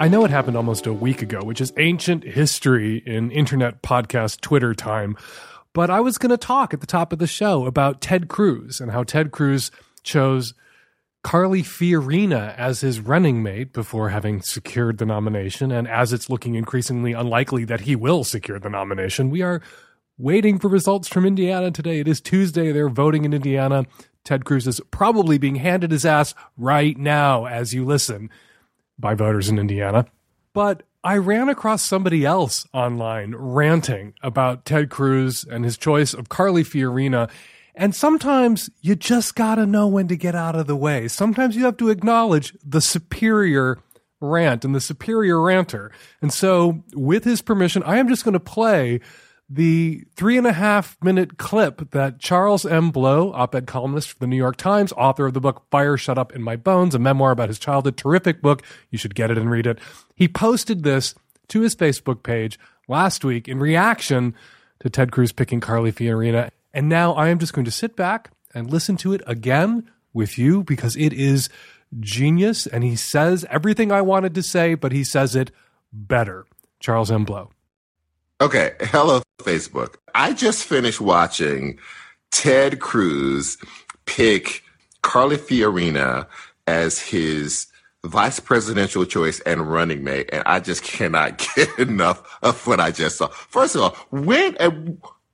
I know it happened almost a week ago, which is ancient history in internet podcast Twitter time. But I was going to talk at the top of the show about Ted Cruz and how Ted Cruz chose Carly Fiorina as his running mate before having secured the nomination. And as it's looking increasingly unlikely that he will secure the nomination, we are waiting for results from Indiana today. It is Tuesday. They're voting in Indiana. Ted Cruz is probably being handed his ass right now as you listen by voters in Indiana. But I ran across somebody else online ranting about Ted Cruz and his choice of Carly Fiorina. And sometimes you just gotta know when to get out of the way. Sometimes you have to acknowledge the superior rant and the superior ranter. And so, with his permission, I am just gonna play the three and a half minute clip that Charles M. Blow, op ed columnist for the New York Times, author of the book Fire Shut Up in My Bones, a memoir about his childhood, terrific book. You should get it and read it. He posted this to his Facebook page last week in reaction to Ted Cruz picking Carly Fiorina. And now I am just going to sit back and listen to it again with you because it is genius. And he says everything I wanted to say, but he says it better. Charles M. Blow. Okay, hello Facebook. I just finished watching Ted Cruz pick Carly Fiorina as his vice presidential choice and running mate, and I just cannot get enough of what I just saw. First of all, when uh,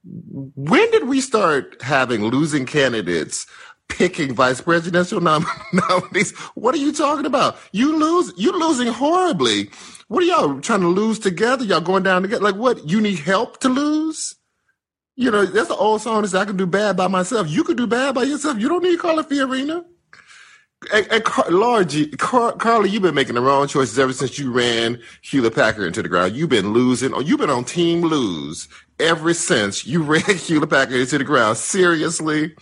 when did we start having losing candidates picking vice presidential nom- nominees? What are you talking about? You lose, you losing horribly. What are y'all trying to lose together? Y'all going down together? Like what? You need help to lose? You know, that's the old song is I can do bad by myself. You can do bad by yourself. You don't need Carly Fiorina. And, and Car- Car- Carly, you've been making the wrong choices ever since you ran Hewlett Packard into the ground. You've been losing, or you've been on team lose ever since you ran Hewlett Packard into the ground. Seriously.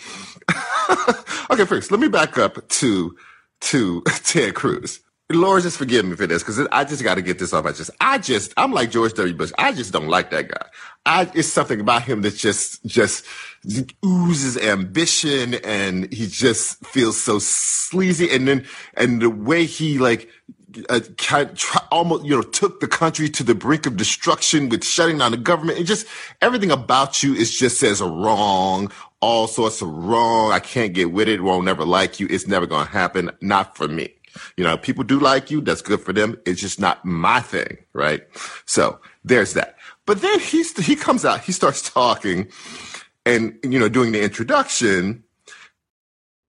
okay, first, let me back up to to Ted Cruz. Lord, just forgive me for this because I just got to get this off my chest. I just, I'm like George W. Bush. I just don't like that guy. I, it's something about him that just, just oozes ambition and he just feels so sleazy. And then, and the way he like, uh, almost, you know, took the country to the brink of destruction with shutting down the government. It just, everything about you is just says wrong, all sorts of wrong. I can't get with it. Won't never like you. It's never going to happen. Not for me. You know, people do like you. That's good for them. It's just not my thing. Right. So there's that. But then he's, he comes out, he starts talking and, you know, doing the introduction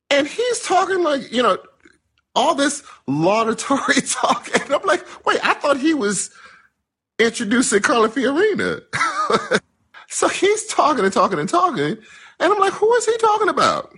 and he's talking like, you know, all this laudatory talk. And I'm like, wait, I thought he was introducing Carla Fiorina. so he's talking and talking and talking. And I'm like, who is he talking about?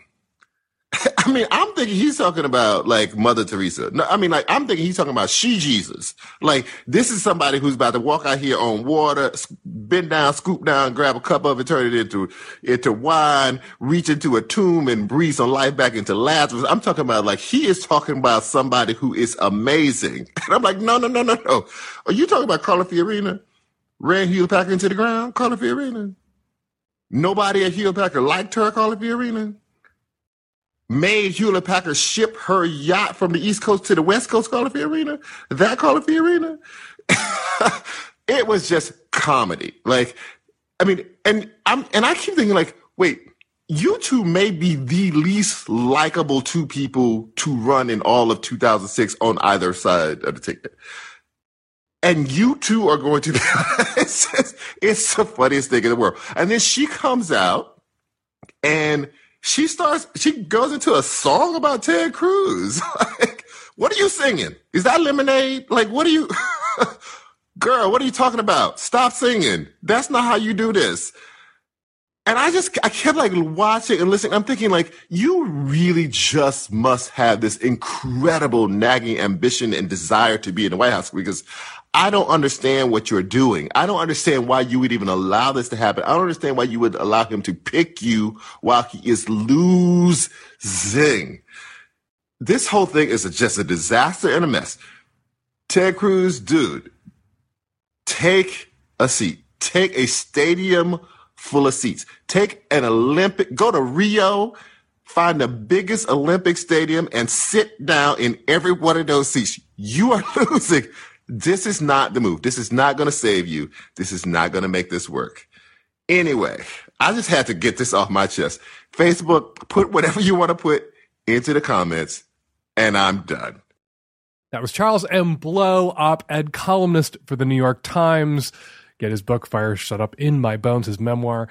I mean, I'm thinking he's talking about like Mother Teresa. No, I mean, like I'm thinking he's talking about she Jesus. Like this is somebody who's about to walk out here on water, bend down, scoop down, grab a cup of it, turn it into into wine, reach into a tomb and breathe some life back into Lazarus. I'm talking about like he is talking about somebody who is amazing. And I'm like, no, no, no, no, no. Are you talking about Carla Fiorina? Ran Hewlett Packard into the ground, Carla Fiorina. Nobody at Hewlett Packard liked her, Carla Fiorina made Hewlett Packard ship her yacht from the East Coast to the West Coast Carla Fiorina, That Carla Fiorina. it was just comedy. Like, I mean, and I'm and I keep thinking like, wait, you two may be the least likable two people to run in all of 2006 on either side of the ticket. And you two are going to, it's, just, it's the funniest thing in the world. And then she comes out and she starts, she goes into a song about Ted Cruz. like, what are you singing? Is that lemonade? Like, what are you, girl, what are you talking about? Stop singing. That's not how you do this. And I just, I kept like watching and listening. I'm thinking like, you really just must have this incredible nagging ambition and desire to be in the White House because I don't understand what you're doing. I don't understand why you would even allow this to happen. I don't understand why you would allow him to pick you while he is losing. This whole thing is just a disaster and a mess. Ted Cruz, dude, take a seat. Take a stadium full of seats. Take an Olympic, go to Rio, find the biggest Olympic stadium and sit down in every one of those seats. You are losing. This is not the move. This is not going to save you. This is not going to make this work. Anyway, I just had to get this off my chest. Facebook, put whatever you want to put into the comments, and I'm done. That was Charles M. Blow, op ed columnist for the New York Times. Get his book, Fire Shut Up in My Bones, his memoir.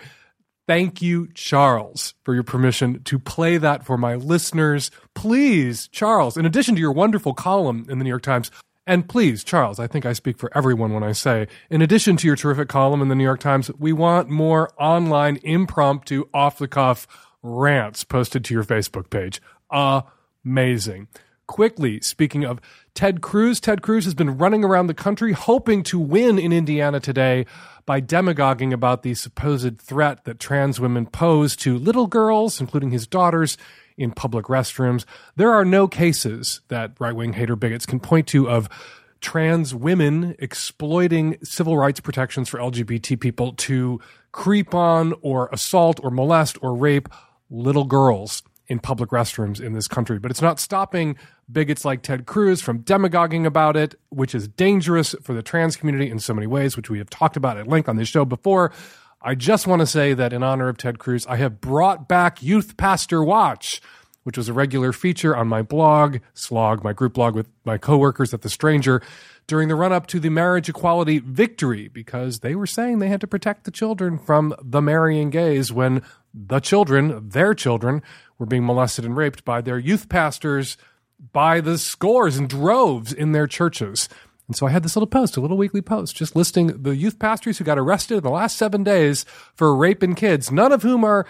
Thank you, Charles, for your permission to play that for my listeners. Please, Charles, in addition to your wonderful column in the New York Times, and please, Charles, I think I speak for everyone when I say, in addition to your terrific column in the New York Times, we want more online, impromptu, off the cuff rants posted to your Facebook page. Amazing. Quickly, speaking of Ted Cruz, Ted Cruz has been running around the country hoping to win in Indiana today by demagoguing about the supposed threat that trans women pose to little girls, including his daughters, in public restrooms. There are no cases that right wing hater bigots can point to of trans women exploiting civil rights protections for LGBT people to creep on or assault or molest or rape little girls in public restrooms in this country. But it's not stopping bigots like Ted Cruz from demagoguing about it, which is dangerous for the trans community in so many ways, which we have talked about at length on this show before. I just want to say that in honor of Ted Cruz, I have brought back Youth Pastor Watch, which was a regular feature on my blog, Slog, my group blog with my coworkers at The Stranger, during the run up to the marriage equality victory, because they were saying they had to protect the children from the marrying gays when the children, their children, were being molested and raped by their youth pastors by the scores and droves in their churches. And so I had this little post, a little weekly post, just listing the youth pastors who got arrested in the last seven days for raping kids, none of whom are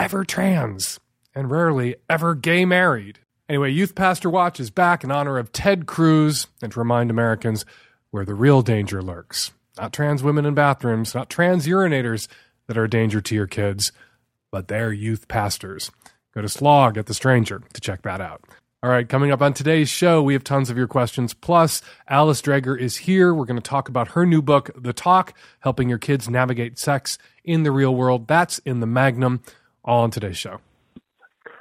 ever trans and rarely ever gay married. Anyway, Youth Pastor Watch is back in honor of Ted Cruz and to remind Americans where the real danger lurks. Not trans women in bathrooms, not trans urinators that are a danger to your kids, but their youth pastors. Go to Slog at The Stranger to check that out. All right, coming up on today's show, we have tons of your questions. Plus, Alice Dreger is here. We're going to talk about her new book, The Talk Helping Your Kids Navigate Sex in the Real World. That's in the Magnum, all on today's show.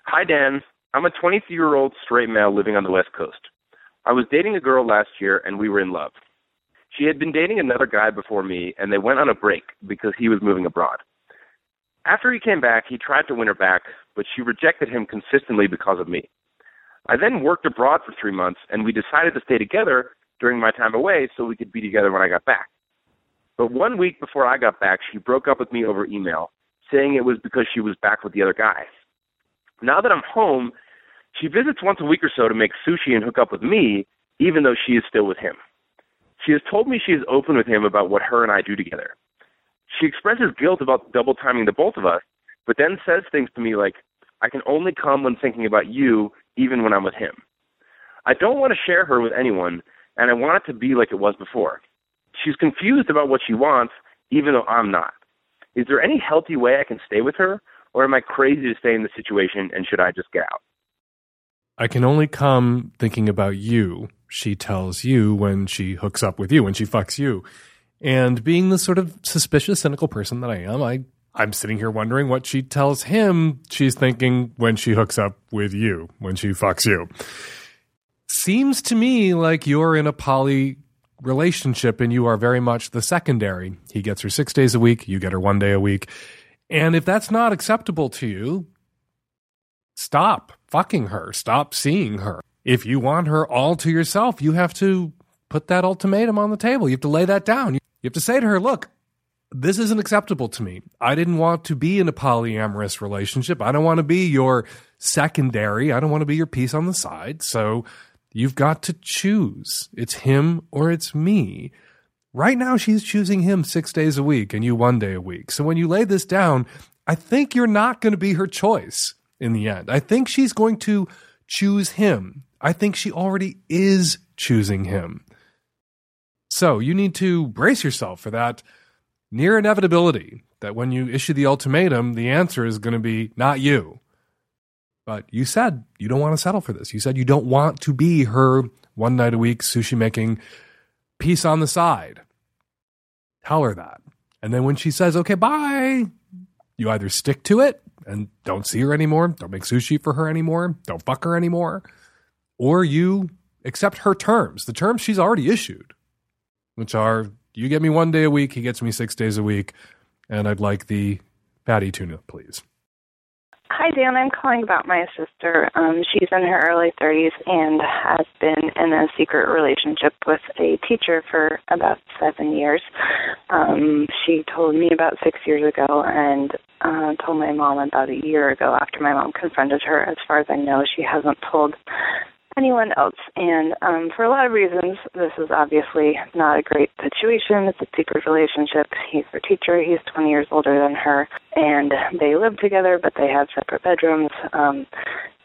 Hi, Dan. I'm a 23 year old straight male living on the West Coast. I was dating a girl last year and we were in love. She had been dating another guy before me and they went on a break because he was moving abroad. After he came back, he tried to win her back, but she rejected him consistently because of me. I then worked abroad for three months, and we decided to stay together during my time away so we could be together when I got back. But one week before I got back, she broke up with me over email, saying it was because she was back with the other guy. Now that I'm home, she visits once a week or so to make sushi and hook up with me, even though she is still with him. She has told me she is open with him about what her and I do together. She expresses guilt about double timing the both of us, but then says things to me like, I can only come when thinking about you, even when I'm with him. I don't want to share her with anyone, and I want it to be like it was before. She's confused about what she wants, even though I'm not. Is there any healthy way I can stay with her, or am I crazy to stay in the situation and should I just get out? I can only come thinking about you, she tells you when she hooks up with you, when she fucks you. And being the sort of suspicious, cynical person that I am, I I'm sitting here wondering what she tells him she's thinking when she hooks up with you, when she fucks you. Seems to me like you're in a poly relationship and you are very much the secondary. He gets her six days a week, you get her one day a week. And if that's not acceptable to you, stop fucking her, stop seeing her. If you want her all to yourself, you have to put that ultimatum on the table. You have to lay that down. You have to say to her, look, this isn't acceptable to me. I didn't want to be in a polyamorous relationship. I don't want to be your secondary. I don't want to be your piece on the side. So you've got to choose. It's him or it's me. Right now, she's choosing him six days a week and you one day a week. So when you lay this down, I think you're not going to be her choice in the end. I think she's going to choose him. I think she already is choosing him. So you need to brace yourself for that near inevitability that when you issue the ultimatum, the answer is going to be not you. But you said you don't want to settle for this. You said you don't want to be her one night a week sushi making piece on the side. Tell her that. And then when she says, okay, bye, you either stick to it and don't see her anymore, don't make sushi for her anymore, don't fuck her anymore, or you accept her terms, the terms she's already issued, which are you get me one day a week, he gets me six days a week, and I'd like the patty tuna, please. Hi, Dan. I'm calling about my sister. Um, she's in her early 30s and has been in a secret relationship with a teacher for about seven years. Um, she told me about six years ago and uh, told my mom about a year ago after my mom confronted her. As far as I know, she hasn't told anyone else. And um, for a lot of reasons, this is obviously not a great situation. It's a secret relationship. He's her teacher. He's 20 years older than her, and they live together, but they have separate bedrooms. Um,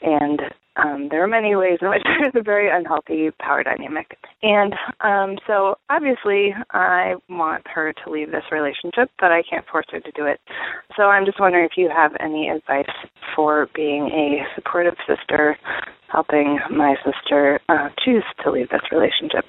and um, there are many ways in which there's a very unhealthy power dynamic. And um, so obviously, I want her to leave this relationship, but I can't force her to do it. So I'm just wondering if you have any advice for being a supportive sister helping my sister uh, choose to leave this relationship.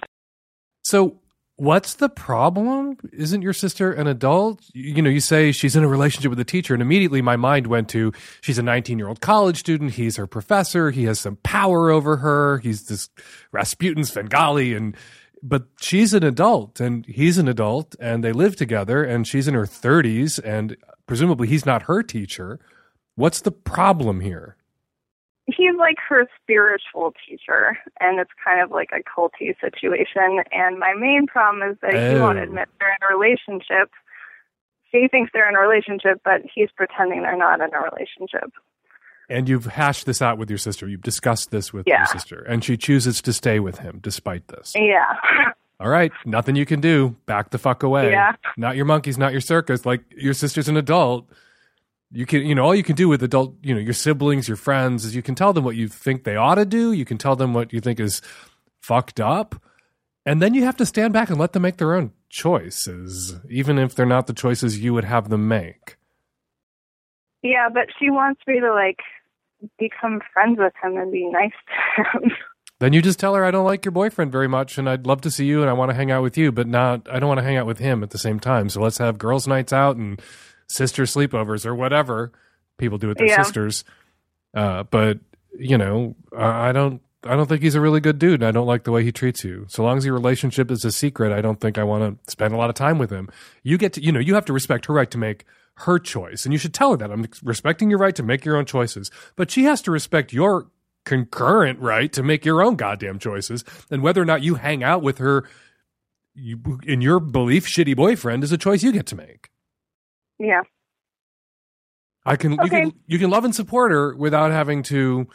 So, what's the problem? Isn't your sister an adult? You know, you say she's in a relationship with a teacher, and immediately my mind went to she's a 19 year old college student. He's her professor. He has some power over her. He's this Rasputin Svengali, and but she's an adult and he's an adult, and they live together, and she's in her 30s, and presumably he's not her teacher. What's the problem here? He's like her spiritual teacher, and it's kind of like a culty situation. And my main problem is that oh. he won't oh. admit they're in a relationship. She thinks they're in a relationship, but he's pretending they're not in a relationship. And you've hashed this out with your sister. You've discussed this with yeah. your sister, and she chooses to stay with him despite this. Yeah. All right, nothing you can do. Back the fuck away. Yeah. Not your monkeys, not your circus. Like your sister's an adult you can you know all you can do with adult you know your siblings your friends is you can tell them what you think they ought to do. You can tell them what you think is fucked up. And then you have to stand back and let them make their own choices even if they're not the choices you would have them make. Yeah but she wants me to like become friends with him and be nice to him. Then you just tell her i don't like your boyfriend very much and i'd love to see you and i want to hang out with you but not i don't want to hang out with him at the same time. So let's have girls nights out and sister sleepovers or whatever people do with their yeah. sisters. Uh, but you know, I don't. I don't think he's a really good dude. And I don't like the way he treats you. So long as your relationship is a secret, I don't think I want to spend a lot of time with him. You get to, you know, you have to respect her right to make her choice. And you should tell her that. I'm respecting your right to make your own choices. But she has to respect your concurrent right to make your own goddamn choices. And whether or not you hang out with her you, in your belief, shitty boyfriend is a choice you get to make. Yeah. I can okay. you can you can love and support her without having to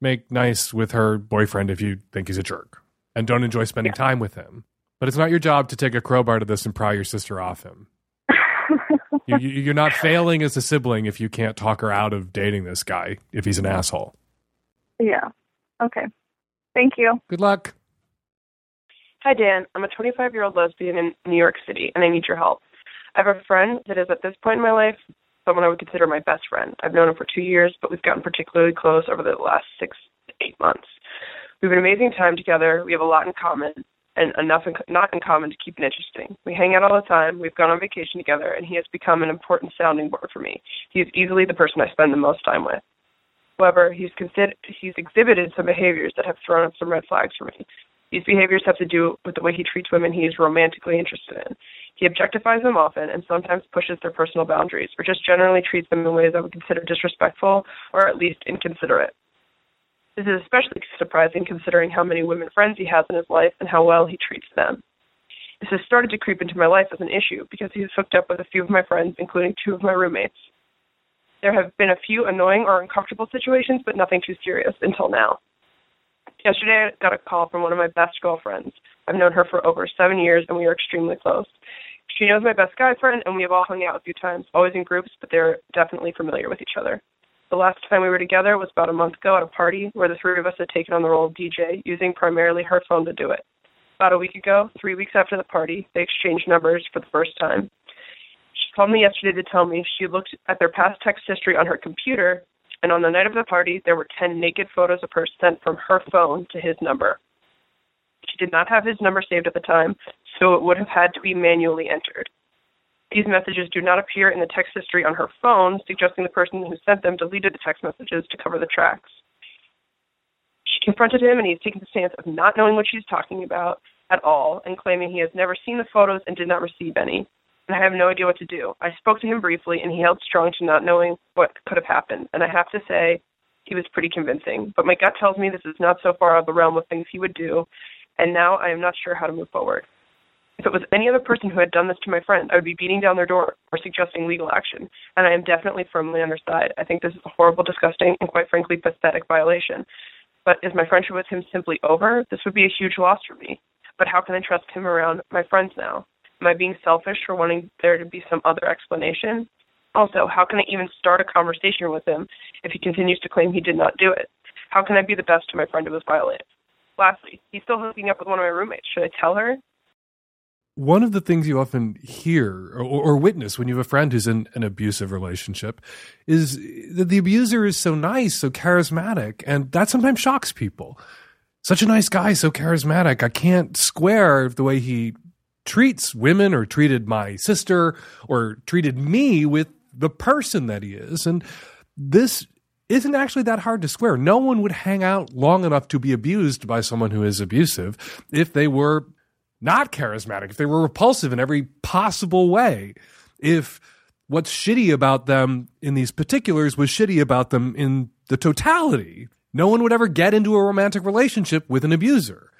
make nice with her boyfriend if you think he's a jerk and don't enjoy spending yeah. time with him. But it's not your job to take a crowbar to this and pry your sister off him. you, you're not failing as a sibling if you can't talk her out of dating this guy if he's an asshole. Yeah. Okay. Thank you. Good luck. Hi, Dan. I'm a 25 year old lesbian in New York City, and I need your help. I have a friend that is at this point in my life someone I would consider my best friend. I've known him for two years, but we've gotten particularly close over the last six to eight months. We have an amazing time together. We have a lot in common and enough in, not in common to keep it interesting. We hang out all the time. We've gone on vacation together, and he has become an important sounding board for me. He is easily the person I spend the most time with. However, he's considered he's exhibited some behaviors that have thrown up some red flags for me. These behaviors have to do with the way he treats women he is romantically interested in. He objectifies them often and sometimes pushes their personal boundaries, or just generally treats them in ways I would consider disrespectful or at least inconsiderate. This is especially surprising considering how many women friends he has in his life and how well he treats them. This has started to creep into my life as an issue because he has hooked up with a few of my friends, including two of my roommates. There have been a few annoying or uncomfortable situations, but nothing too serious until now. Yesterday, I got a call from one of my best girlfriends. I've known her for over seven years, and we are extremely close. She knows my best guy friend, and we have all hung out a few times, always in groups, but they're definitely familiar with each other. The last time we were together was about a month ago at a party where the three of us had taken on the role of DJ, using primarily her phone to do it. About a week ago, three weeks after the party, they exchanged numbers for the first time. She called me yesterday to tell me she looked at their past text history on her computer, and on the night of the party, there were 10 naked photos of her sent from her phone to his number. She did not have his number saved at the time, so it would have had to be manually entered. These messages do not appear in the text history on her phone, suggesting the person who sent them deleted the text messages to cover the tracks. She confronted him, and he has taken the stance of not knowing what she's talking about at all and claiming he has never seen the photos and did not receive any. And I have no idea what to do. I spoke to him briefly, and he held strong to not knowing what could have happened. And I have to say, he was pretty convincing. But my gut tells me this is not so far out of the realm of things he would do, and now I am not sure how to move forward. If it was any other person who had done this to my friend, I would be beating down their door or suggesting legal action, and I am definitely firmly on their side. I think this is a horrible, disgusting, and quite frankly pathetic violation. But is my friendship with him simply over? This would be a huge loss for me. But how can I trust him around my friends now? Am I being selfish for wanting there to be some other explanation? Also, how can I even start a conversation with him if he continues to claim he did not do it? How can I be the best to my friend who was violated? Lastly, he's still hooking up with one of my roommates. Should I tell her? One of the things you often hear or, or witness when you have a friend who's in an abusive relationship is that the abuser is so nice, so charismatic, and that sometimes shocks people. Such a nice guy, so charismatic. I can't square the way he treats women or treated my sister or treated me with the person that he is. And this isn't actually that hard to square. No one would hang out long enough to be abused by someone who is abusive if they were not charismatic, if they were repulsive in every possible way, if what's shitty about them in these particulars was shitty about them in the totality, no one would ever get into a romantic relationship with an abuser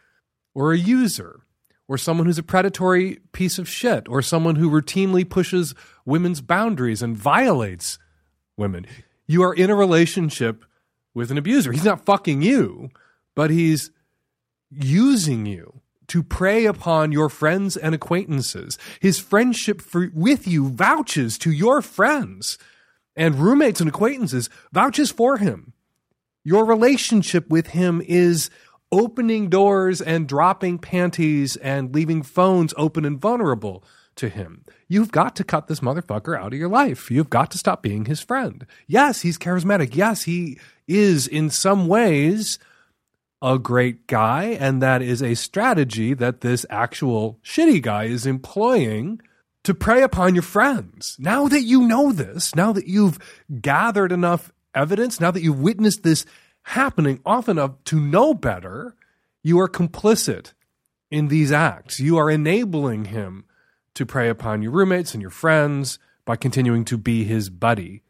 or a user or someone who's a predatory piece of shit or someone who routinely pushes women's boundaries and violates women. You are in a relationship with an abuser. He's not fucking you, but he's using you to prey upon your friends and acquaintances. His friendship for, with you vouches to your friends and roommates and acquaintances, vouches for him. Your relationship with him is opening doors and dropping panties and leaving phones open and vulnerable to him. You've got to cut this motherfucker out of your life. You've got to stop being his friend. Yes, he's charismatic. Yes, he is in some ways a great guy, and that is a strategy that this actual shitty guy is employing to prey upon your friends. Now that you know this, now that you've gathered enough evidence, now that you've witnessed this happening often enough to know better, you are complicit in these acts. You are enabling him to prey upon your roommates and your friends by continuing to be his buddy.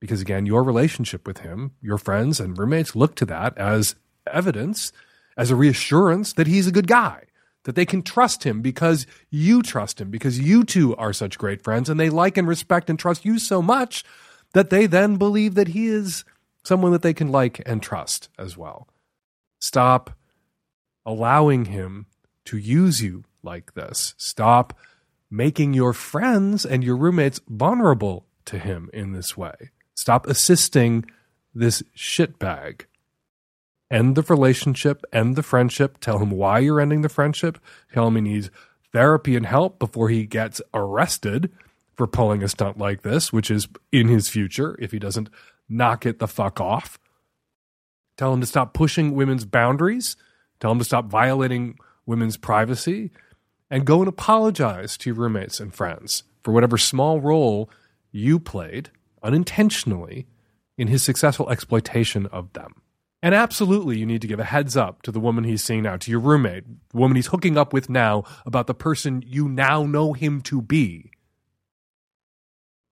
Because again, your relationship with him, your friends and roommates look to that as evidence, as a reassurance that he's a good guy, that they can trust him because you trust him, because you two are such great friends, and they like and respect and trust you so much that they then believe that he is someone that they can like and trust as well. Stop allowing him to use you like this. Stop making your friends and your roommates vulnerable to him in this way. Stop assisting this shitbag end the relationship, end the friendship, tell him why you're ending the friendship, tell him he needs therapy and help before he gets arrested for pulling a stunt like this, which is in his future if he doesn't knock it the fuck off. Tell him to stop pushing women's boundaries, tell him to stop violating women's privacy, and go and apologize to your roommates and friends for whatever small role you played unintentionally in his successful exploitation of them. And absolutely, you need to give a heads up to the woman he's seeing now, to your roommate, the woman he's hooking up with now, about the person you now know him to be.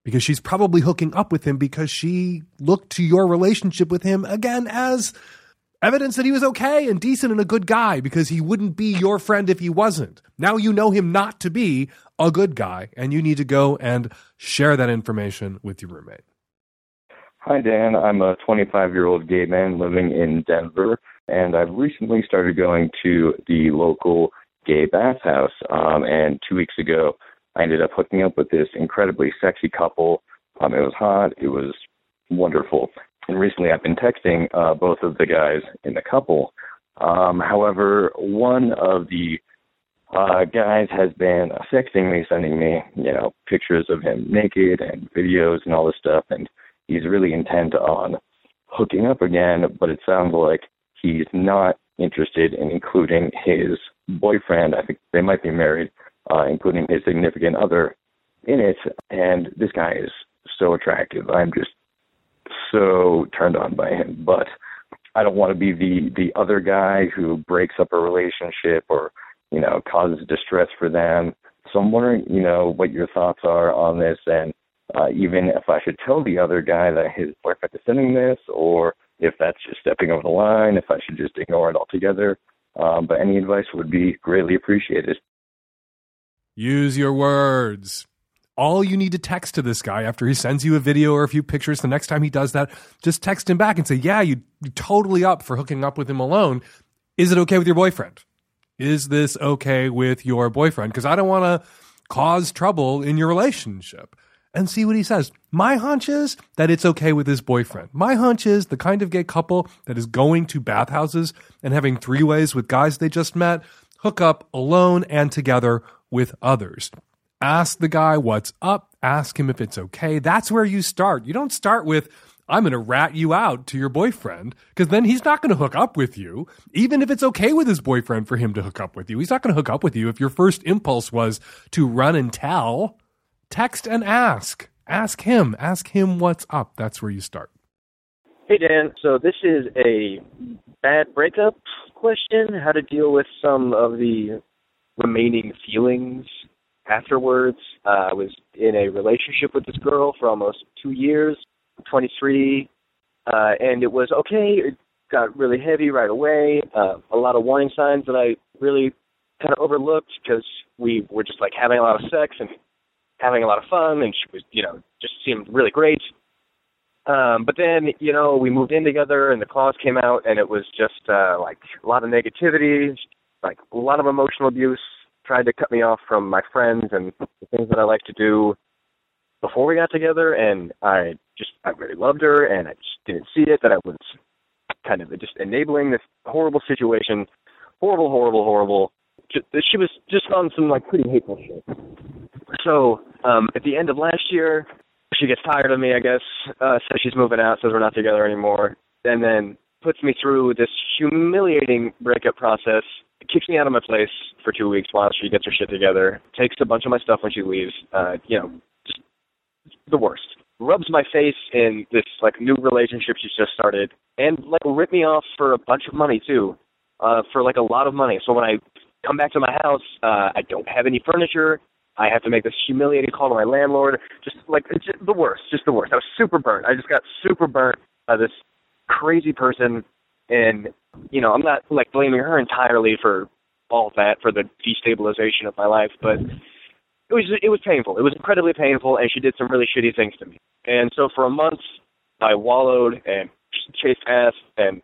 Because she's probably hooking up with him because she looked to your relationship with him again as evidence that he was okay and decent and a good guy because he wouldn't be your friend if he wasn't. Now you know him not to be a good guy, and you need to go and share that information with your roommate. Hi, Dan. I'm a 25 year old gay man living in Denver, and I've recently started going to the local gay bathhouse. Um, and two weeks ago, I ended up hooking up with this incredibly sexy couple. Um, it was hot, it was wonderful. And recently, I've been texting uh, both of the guys in the couple, Um, however, one of the uh, guys has been sexting me, sending me, you know, pictures of him naked and videos and all this stuff, and he's really intent on hooking up again, but it sounds like he's not interested in including his boyfriend. I think they might be married, uh, including his significant other in it. And this guy is so attractive. I'm just so turned on by him. But I don't want to be the the other guy who breaks up a relationship or you know causes distress for them. So I'm wondering, you know, what your thoughts are on this, and uh, even if I should tell the other guy that his boyfriend is sending this, or if that's just stepping over the line, if I should just ignore it altogether. Um, but any advice would be greatly appreciated. Use your words. All you need to text to this guy after he sends you a video or a few pictures, the next time he does that, just text him back and say, Yeah, you, you're totally up for hooking up with him alone. Is it okay with your boyfriend? Is this okay with your boyfriend? Because I don't want to cause trouble in your relationship. And see what he says. My hunch is that it's okay with his boyfriend. My hunch is the kind of gay couple that is going to bathhouses and having three ways with guys they just met, hook up alone and together with others. Ask the guy what's up. Ask him if it's okay. That's where you start. You don't start with, I'm going to rat you out to your boyfriend because then he's not going to hook up with you, even if it's okay with his boyfriend for him to hook up with you. He's not going to hook up with you if your first impulse was to run and tell. Text and ask. Ask him. Ask him what's up. That's where you start. Hey, Dan. So this is a bad breakup question how to deal with some of the remaining feelings afterwards. Uh, I was in a relationship with this girl for almost two years, 23, uh, and it was okay. It got really heavy right away. Uh, a lot of warning signs that I really kind of overlooked because we were just like having a lot of sex and having a lot of fun, and she was, you know, just seemed really great. Um, but then, you know, we moved in together, and the claws came out, and it was just uh, like a lot of negativity, like a lot of emotional abuse. Tried to cut me off from my friends and the things that I like to do before we got together, and I just I really loved her, and I just didn't see it that I was kind of just enabling this horrible situation, horrible, horrible, horrible. Just, she was just on some like pretty hateful shit. So um, at the end of last year, she gets tired of me, I guess, uh, says she's moving out, says we're not together anymore, and then puts me through this humiliating breakup process, kicks me out of my place for two weeks while she gets her shit together, takes a bunch of my stuff when she leaves, uh, you know, just the worst. Rubs my face in this like new relationship she's just started, and like rip me off for a bunch of money too, uh, for like a lot of money. So when I come back to my house, uh, I don't have any furniture. I have to make this humiliating call to my landlord. Just like just the worst, just the worst. I was super burnt. I just got super burnt by this crazy person, and you know I'm not like blaming her entirely for all of that for the destabilization of my life, but it was it was painful. It was incredibly painful, and she did some really shitty things to me. And so for a month, I wallowed and chased ass and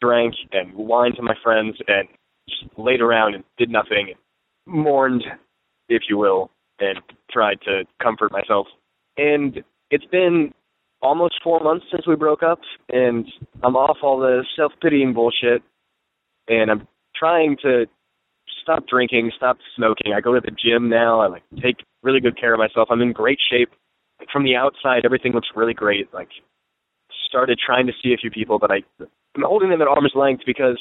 drank and whined to my friends and just laid around and did nothing, and mourned if you will, and tried to comfort myself. And it's been almost four months since we broke up, and I'm off all the self pitying bullshit, and I'm trying to stop drinking, stop smoking. I go to the gym now. I like take really good care of myself. I'm in great shape. From the outside, everything looks really great. Like started trying to see a few people, but I I'm holding them at arm's length because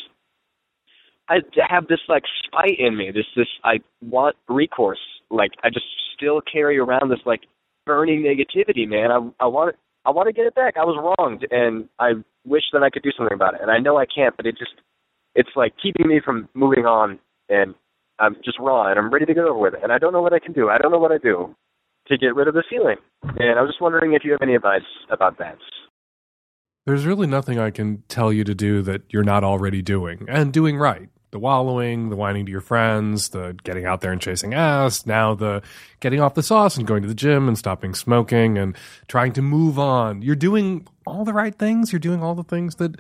I have this like spite in me. This this I want recourse. Like I just still carry around this like burning negativity, man. I I want I want to get it back. I was wronged, and I wish that I could do something about it. And I know I can't, but it just it's like keeping me from moving on. And I'm just raw, and I'm ready to get over with it. And I don't know what I can do. I don't know what I do to get rid of the feeling. And I was just wondering if you have any advice about that. There's really nothing I can tell you to do that you're not already doing and doing right the wallowing, the whining to your friends, the getting out there and chasing ass, now the getting off the sauce and going to the gym and stopping smoking and trying to move on. You're doing all the right things. You're doing all the things that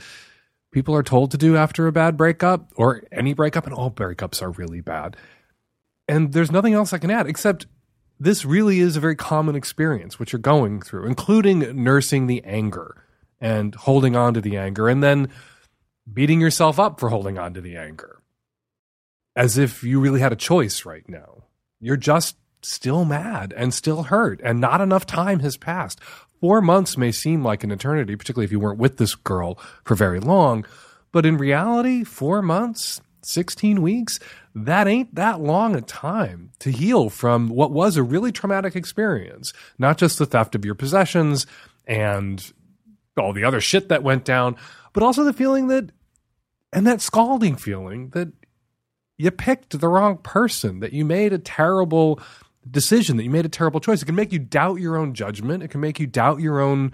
people are told to do after a bad breakup or any breakup, and all breakups are really bad. And there's nothing else I can add except this really is a very common experience, what you're going through, including nursing the anger and holding on to the anger and then beating yourself up for holding on to the anger as if you really had a choice right now. You're just still mad and still hurt, and not enough time has passed. Four months may seem like an eternity, particularly if you weren't with this girl for very long. But in reality, four months, 16 weeks, that ain't that long a time to heal from what was a really traumatic experience. Not just the theft of your possessions and all the other shit that went down, but also the feeling that, and that scalding feeling that you picked the wrong person, that you made a terrible decision, that you made a terrible choice. It can make you doubt your own judgment. It can make you doubt your own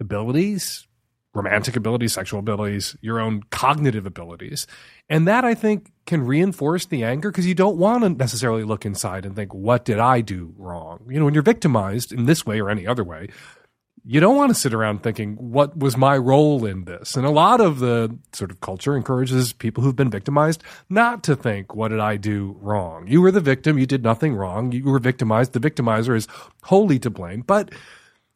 abilities, romantic abilities, sexual abilities, your own cognitive abilities. And that I think can reinforce the anger because you don't want to necessarily look inside and think, what did I do wrong? You know, when you're victimized in this way or any other way, you don't want to sit around thinking, what was my role in this? And a lot of the sort of culture encourages people who've been victimized not to think, what did I do wrong? You were the victim. You did nothing wrong. You were victimized. The victimizer is wholly to blame. But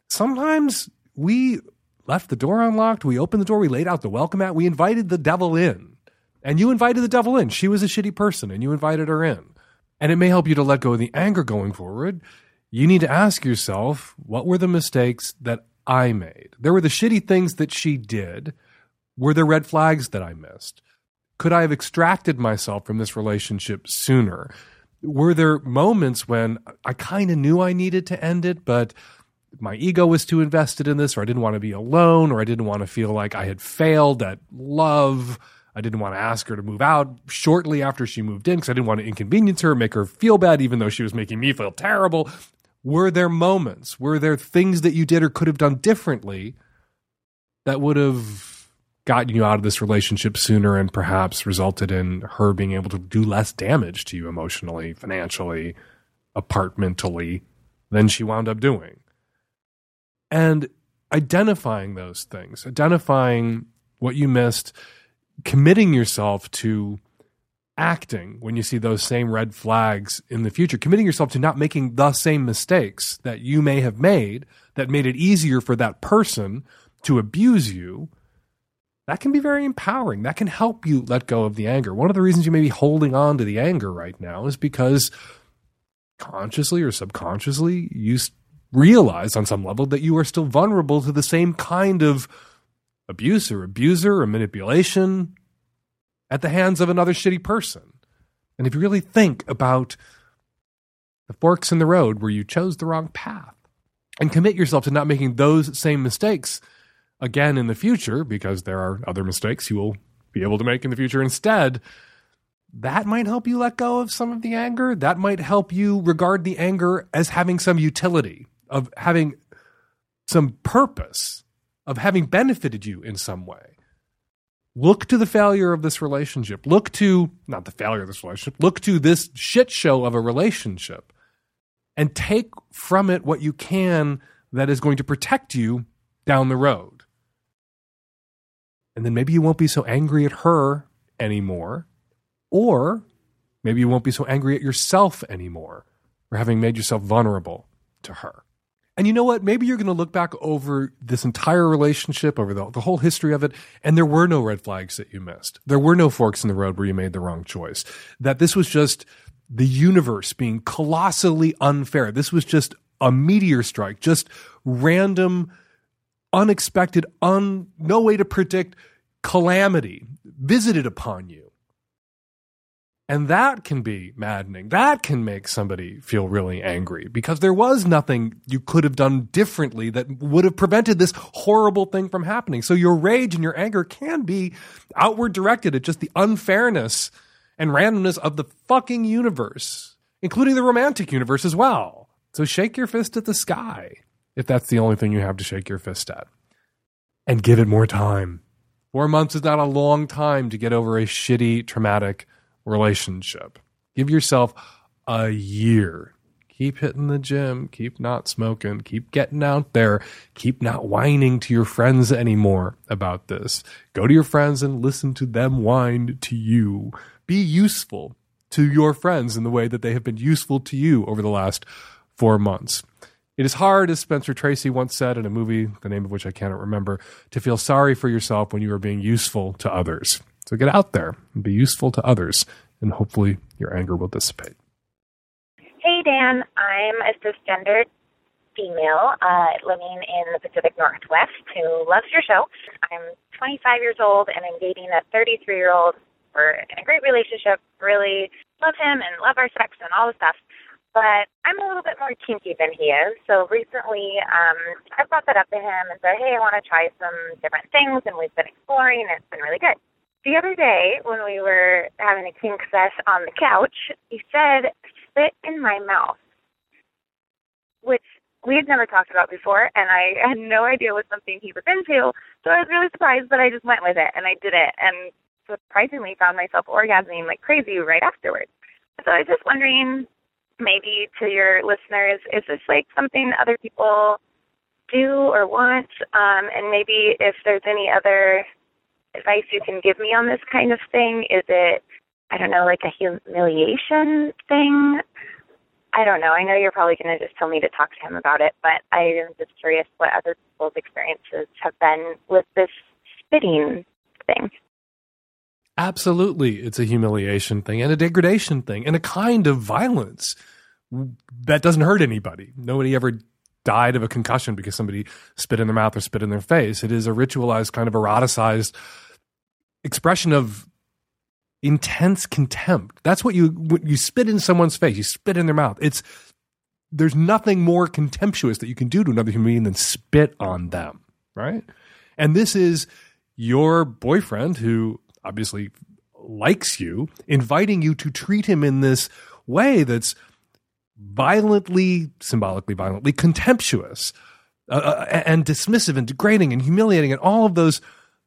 sometimes we left the door unlocked. We opened the door. We laid out the welcome mat. We invited the devil in. And you invited the devil in. She was a shitty person and you invited her in. And it may help you to let go of the anger going forward you need to ask yourself what were the mistakes that I made? There were the shitty things that she did. Were there red flags that I missed? Could I have extracted myself from this relationship sooner? Were there moments when I kind of knew I needed to end it, but my ego was too invested in this, or I didn't want to be alone, or I didn't want to feel like I had failed at love? I didn't want to ask her to move out shortly after she moved in because I didn't want to inconvenience her, make her feel bad, even though she was making me feel terrible. Were there moments? Were there things that you did or could have done differently that would have gotten you out of this relationship sooner and perhaps resulted in her being able to do less damage to you emotionally, financially, apartmentally than she wound up doing? And identifying those things, identifying what you missed, committing yourself to acting when you see those same red flags in the future, committing yourself to not making the same mistakes that you may have made that made it easier for that person to abuse you, that can be very empowering. That can help you let go of the anger. One of the reasons you may be holding on to the anger right now is because consciously or subconsciously you realize on some level that you are still vulnerable to the same kind of abuse or abuser or manipulation at the hands of another shitty person. And if you really think about the forks in the road where you chose the wrong path and commit yourself to not making those same mistakes again in the future, because there are other mistakes you will be able to make in the future instead, that might help you let go of some of the anger. That might help you regard the anger as having some utility, of having some purpose, of having benefited you in some way look to the failure of this relationship. Look to, not the failure of this relationship, look to this shit show of a relationship and take from it what you can that is going to protect you down the road. And then maybe you won't be so angry at her anymore, or maybe you won't be so angry at yourself anymore for having made yourself vulnerable to her. And you know what? Maybe you're going to look back over this entire relationship, over the, the whole history of it, and there were no red flags that you missed. There were no forks in the road where you made the wrong choice. That this was just the universe being colossally unfair. This was just a meteor strike, just random, unexpected, un, no way to predict calamity visited upon you. And that can be maddening. That can make somebody feel really angry because there was nothing you could have done differently that would have prevented this horrible thing from happening. So your rage and your anger can be outward directed at just the unfairness and randomness of the fucking universe, including the romantic universe as well. So shake your fist at the sky if that's the only thing you have to shake your fist at. And give it more time. Four months is not a long time to get over a shitty, traumatic relationship. Give yourself a year. Keep hitting the gym, keep not smoking, keep getting out there, keep not whining to your friends anymore about this. Go to your friends and listen to them whine to you. Be useful to your friends in the way that they have been useful to you over the last four months. It is hard, as Spencer Tracy once said in a movie, the name of which I cannot remember, to feel sorry for yourself when you are being useful to others. So get out there and be useful to others, and hopefully your anger will dissipate. Hey, Dan. I'm a cisgendered female uh, living in the Pacific Northwest who loves your show. I'm 25 years old and I'm dating a 33 year old. We're in a great relationship, really love him and love our sex and all the stuff. But I'm a little bit more kinky than he is. So recently, um, I brought that up to him and said, hey, I want to try some different things. And we've been exploring and it's been really good. The other day, when we were having a kink on the couch, he said, spit in my mouth, which we had never talked about before, and I had no idea was something he was into. So I was really surprised, but I just went with it and I did it, and surprisingly found myself orgasming like crazy right afterwards. So I was just wondering, maybe to your listeners, is this like something other people do or want? Um, and maybe if there's any other advice you can give me on this kind of thing, is it I don't know, like a humiliation thing? I don't know. I know you're probably going to just tell me to talk to him about it, but I am just curious what other people's experiences have been with this spitting thing. Absolutely. It's a humiliation thing and a degradation thing and a kind of violence that doesn't hurt anybody. Nobody ever died of a concussion because somebody spit in their mouth or spit in their face. It is a ritualized, kind of eroticized expression of intense contempt. That's what you you spit in someone's face. You spit in their mouth. It's there's nothing more contemptuous that you can do to another human being than spit on them, right? And this is your boyfriend who obviously likes you, inviting you to treat him in this way that's violently, symbolically violently contemptuous uh, uh and dismissive and degrading and humiliating and all of those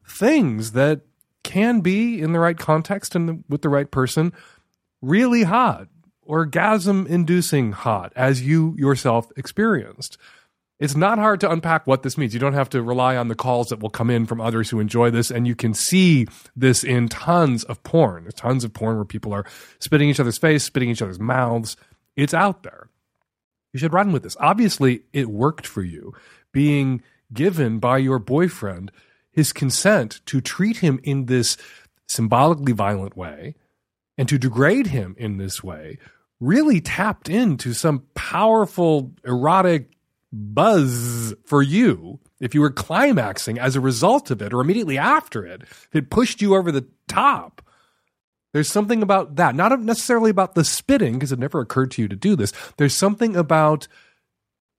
things that can be in the right context and the, with the right person really hot, orgasm inducing hot, as you yourself experienced. It's not hard to unpack what this means. You don't have to rely on the calls that will come in from others who enjoy this. And you can see this in tons of porn. There's tons of porn where people are spitting each other's face, spitting each other's mouths. It's out there. You should run with this. Obviously, it worked for you being given by your boyfriend his consent to treat him in this symbolically violent way and to degrade him in this way really tapped into some powerful erotic buzz for you if you were climaxing as a result of it or immediately after it. It pushed you over the top. There's something about that. Not necessarily about the spitting because it never occurred to you to do this. There's something about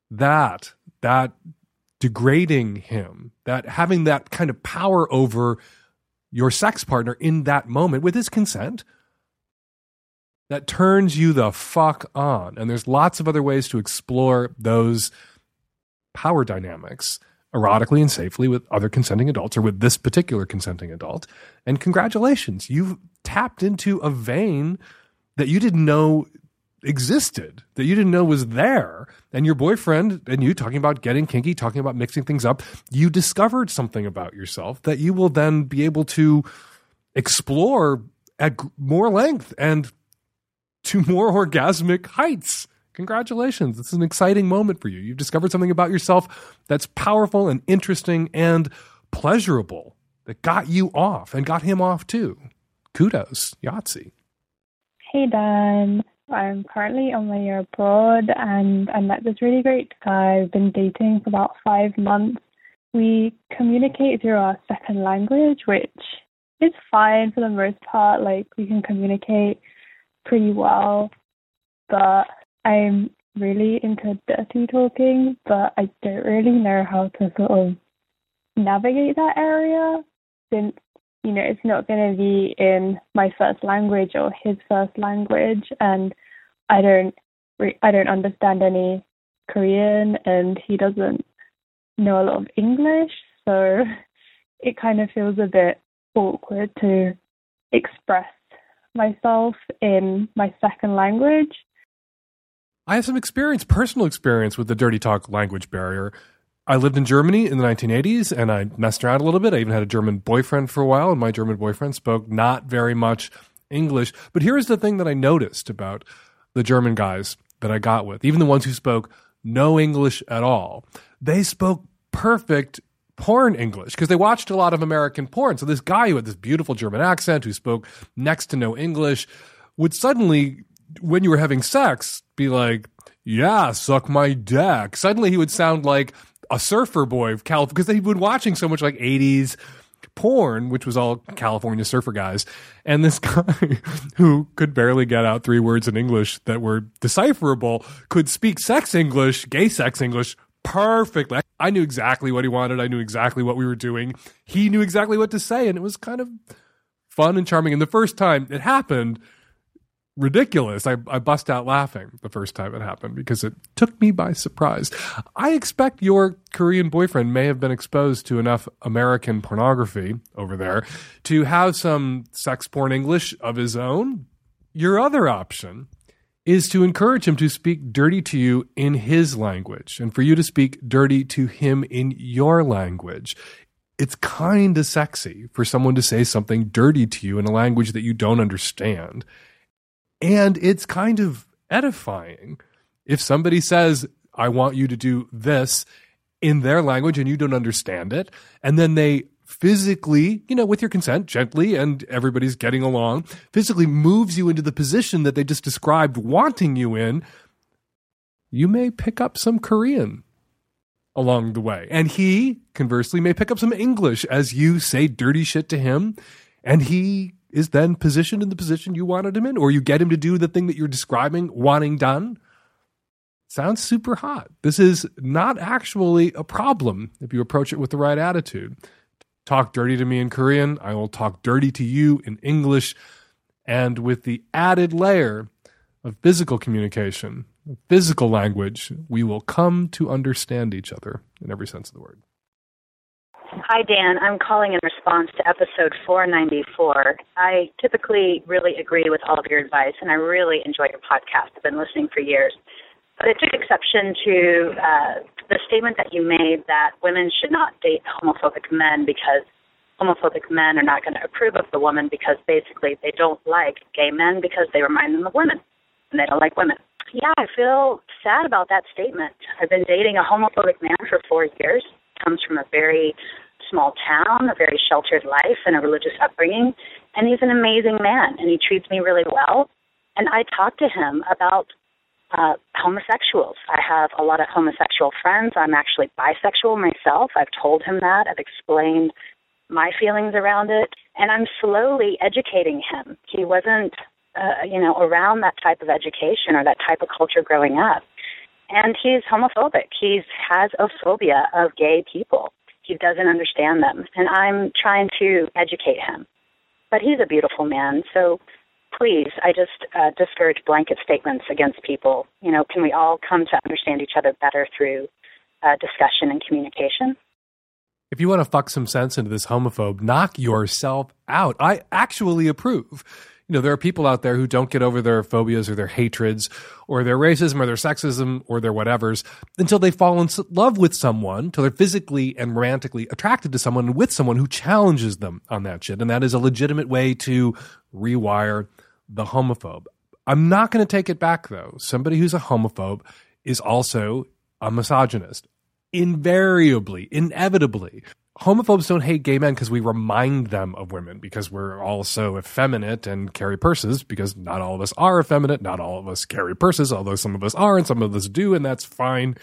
that that degrading him, that having that kind of power over your sex partner in that moment with his consent, that turns you the fuck on. And there's lots of other ways to explore those power dynamics erotically and safely with other consenting adults or with this particular consenting adult. And congratulations, you've tapped into a vein that you didn't know existed that you didn't know was there and your boyfriend and you talking about getting kinky talking about mixing things up you discovered something about yourself that you will then be able to explore at more length and to more orgasmic heights. Congratulations. This is an exciting moment for you. You've discovered something about yourself that's powerful and interesting and pleasurable that got you off and got him off too. Kudos yahtzee. Hey dan I'm currently on my year abroad and I met this really great guy. I've been dating for about five months. We communicate through our second language, which is fine for the most part. Like we can communicate pretty well, but I'm really into dirty talking, but I don't really know how to sort of navigate that area since you know, it's not going to be in my first language or his first language, and I don't, I don't understand any Korean, and he doesn't know a lot of English, so it kind of feels a bit awkward to express myself in my second language. I have some experience, personal experience with the dirty talk language barrier. I lived in Germany in the 1980s and I messed around a little bit. I even had a German boyfriend for a while, and my German boyfriend spoke not very much English. But here's the thing that I noticed about the German guys that I got with, even the ones who spoke no English at all. They spoke perfect porn English because they watched a lot of American porn. So this guy who had this beautiful German accent who spoke next to no English would suddenly, when you were having sex, be like, yeah, suck my dick. Suddenly he would sound like a surfer boy of California because he'd been watching so much like 80s porn, which was all California surfer guys. And this guy who could barely get out three words in English that were decipherable could speak sex English, gay sex English perfectly. I knew exactly what he wanted. I knew exactly what we were doing. He knew exactly what to say. And it was kind of fun and charming. And the first time it happened, ridiculous. I, I bust out laughing the first time it happened because it took me by surprise. I expect your Korean boyfriend may have been exposed to enough American pornography over there to have some sex porn English of his own. Your other option is to encourage him to speak dirty to you in his language and for you to speak dirty to him in your language. It's kind of sexy for someone to say something dirty to you in a language that you don't understand. And it's kind of edifying if somebody says, I want you to do this in their language and you don't understand it. And then they physically, you know, with your consent, gently, and everybody's getting along, physically moves you into the position that they just described wanting you in. You may pick up some Korean along the way. And he, conversely, may pick up some English as you say dirty shit to him. And he is then positioned in the position you wanted him in, or you get him to do the thing that you're describing wanting done. Sounds super hot. This is not actually a problem if you approach it with the right attitude. Talk dirty to me in Korean, I will talk dirty to you in English, and with the added layer of physical communication, physical language, we will come to understand each other in every sense of the word. Hi, Dan. I'm calling in response to episode 494. I typically really agree with all of your advice, and I really enjoy your podcast. I've been listening for years. But I took exception to uh, the statement that you made that women should not date homophobic men because homophobic men are not going to approve of the woman because basically they don't like gay men because they remind them of women and they don't like women. Yeah, I feel sad about that statement. I've been dating a homophobic man for four years. Comes from a very small town, a very sheltered life, and a religious upbringing. And he's an amazing man, and he treats me really well. And I talk to him about uh, homosexuals. I have a lot of homosexual friends. I'm actually bisexual myself. I've told him that. I've explained my feelings around it, and I'm slowly educating him. He wasn't, uh, you know, around that type of education or that type of culture growing up, and he's homophobic. He has a phobia of gay people. He doesn't understand them, and I'm trying to educate him. But he's a beautiful man, so please, I just uh, discourage blanket statements against people. You know, can we all come to understand each other better through uh, discussion and communication? If you want to fuck some sense into this homophobe, knock yourself out. I actually approve. You know, there are people out there who don't get over their phobias or their hatreds or their racism or their sexism or their whatevers until they fall in love with someone, until they're physically and romantically attracted to someone and with someone who challenges them on that shit. And that is a legitimate way to rewire the homophobe. I'm not going to take it back though. Somebody who's a homophobe is also a misogynist. Invariably, inevitably. Homophobes don't hate gay men because we remind them of women, because we're all so effeminate and carry purses, because not all of us are effeminate, not all of us carry purses, although some of us are and some of us do, and that's fine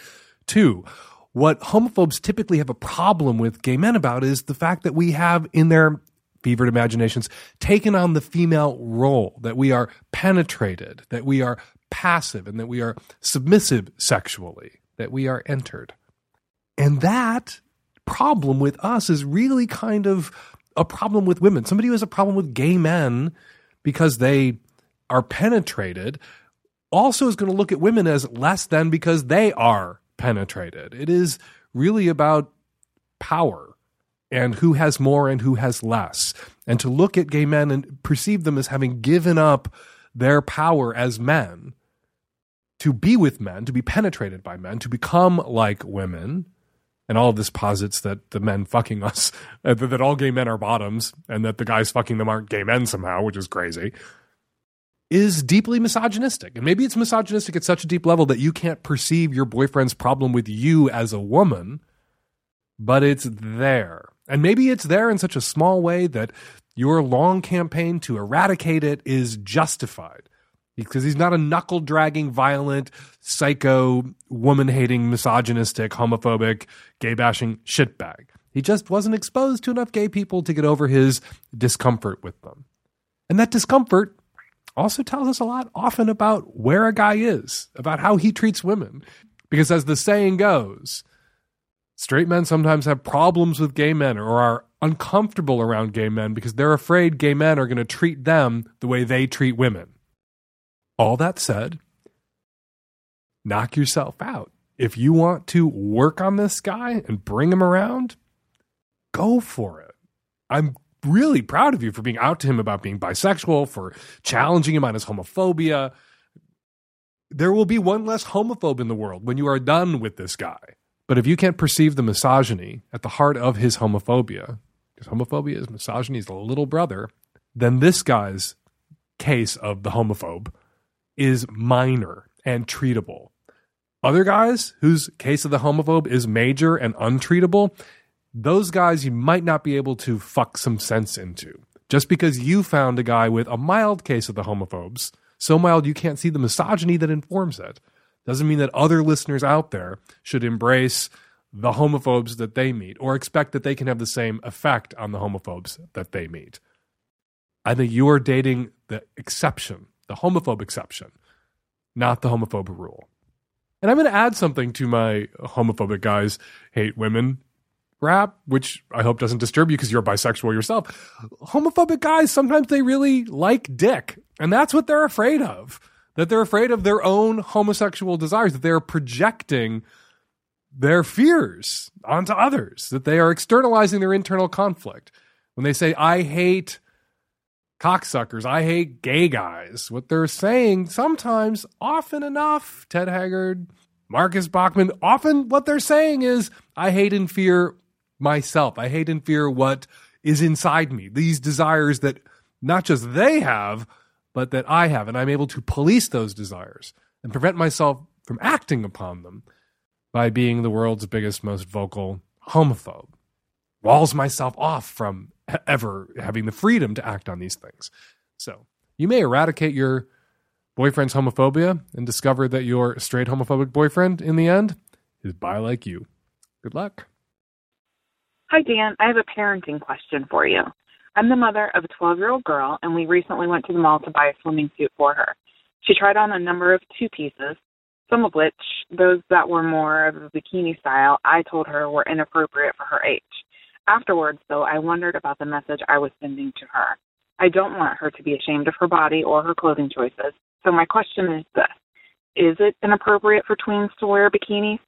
too. What homophobes typically have a problem with gay men about is the fact that we have in their fevered imaginations, taken on the female role, that we are penetrated, that we are passive, and that we are submissive sexually, that we are entered. And that problem with us is really kind of a problem with women. Somebody who has a problem with gay men because they are penetrated also is going to look at women as less than because they are penetrated. It is really about power and who has more and who has less. And to look at gay men and perceive them as having given up their power as men to be with men, to be penetrated by men, to become like women. And all of this posits that the men fucking us, uh, that all gay men are bottoms, and that the guys fucking them aren't gay men somehow, which is crazy. is deeply misogynistic. And maybe it's misogynistic at such a deep level that you can't perceive your boyfriend's problem with you as a woman, but it's there. And maybe it's there in such a small way that your long campaign to eradicate it is justified because he's not a knuckle dragging, violent, psycho, woman hating, misogynistic, homophobic, gay bashing shitbag. He just wasn't exposed to enough gay people to get over his discomfort with them. And that discomfort also tells us a lot often about where a guy is, about how he treats women. Because as the saying goes, straight men sometimes have problems with gay men or are uncomfortable around gay men because they're afraid gay men are going to treat them the way they treat women. All that said, knock yourself out. If you want to work on this guy and bring him around, go for it. I'm really proud of you for being out to him about being bisexual, for challenging him on his homophobia. There will be one less homophobe in the world when you are done with this guy. But if you can't perceive the misogyny at the heart of his homophobia, because homophobia is misogyny's little brother, then this guy's case of the homophobe is minor and treatable. Other guys whose case of the homophobe is major and untreatable, those guys you might not be able to fuck some sense into. Just because you found a guy with a mild case of the homophobes, so mild you can't see the misogyny that informs it, doesn't mean that other listeners out there should embrace the homophobes that they meet or expect that they can have the same effect on the homophobes that they meet. I think you are dating the exception the homophobe exception, not the homophobe rule. And I'm going to add something to my homophobic guys hate women rap, which I hope doesn't disturb you because you're bisexual yourself. Homophobic guys, sometimes they really like dick, and that's what they're afraid of. That they're afraid of their own homosexual desires, that they're projecting their fears onto others, that they are externalizing their internal conflict. When they say, I hate cocksuckers. I hate gay guys. What they're saying sometimes, often enough, Ted Haggard, Marcus Bachmann, often what they're saying is, I hate and fear myself. I hate and fear what is inside me. These desires that not just they have, but that I have. And I'm able to police those desires and prevent myself from acting upon them by being the world's biggest, most vocal homophobe. Walls myself off from ever having the freedom to act on these things. So you may eradicate your boyfriend's homophobia and discover that your straight homophobic boyfriend in the end is bi like you. Good luck. Hi, Dan. I have a parenting question for you. I'm the mother of a 12 year old girl, and we recently went to the mall to buy a swimming suit for her. She tried on a number of two pieces, some of which, those that were more of a bikini style, I told her were inappropriate for her age. Afterwards, though, I wondered about the message I was sending to her. I don't want her to be ashamed of her body or her clothing choices. So my question is this. Is it inappropriate for tweens to wear bikinis?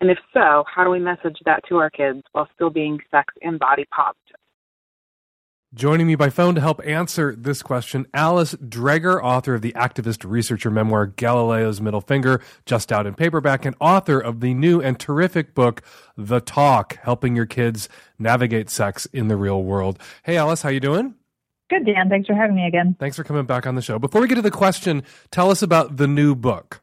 And if so, how do we message that to our kids while still being sex and body positive? Joining me by phone to help answer this question, Alice Dreger, author of the activist researcher memoir Galileo's Middle Finger, just out in paperback, and author of the new and terrific book The Talk: Helping Your Kids Navigate Sex in the Real World. Hey Alice, how you doing? Good, Dan. Thanks for having me again. Thanks for coming back on the show. Before we get to the question, tell us about the new book.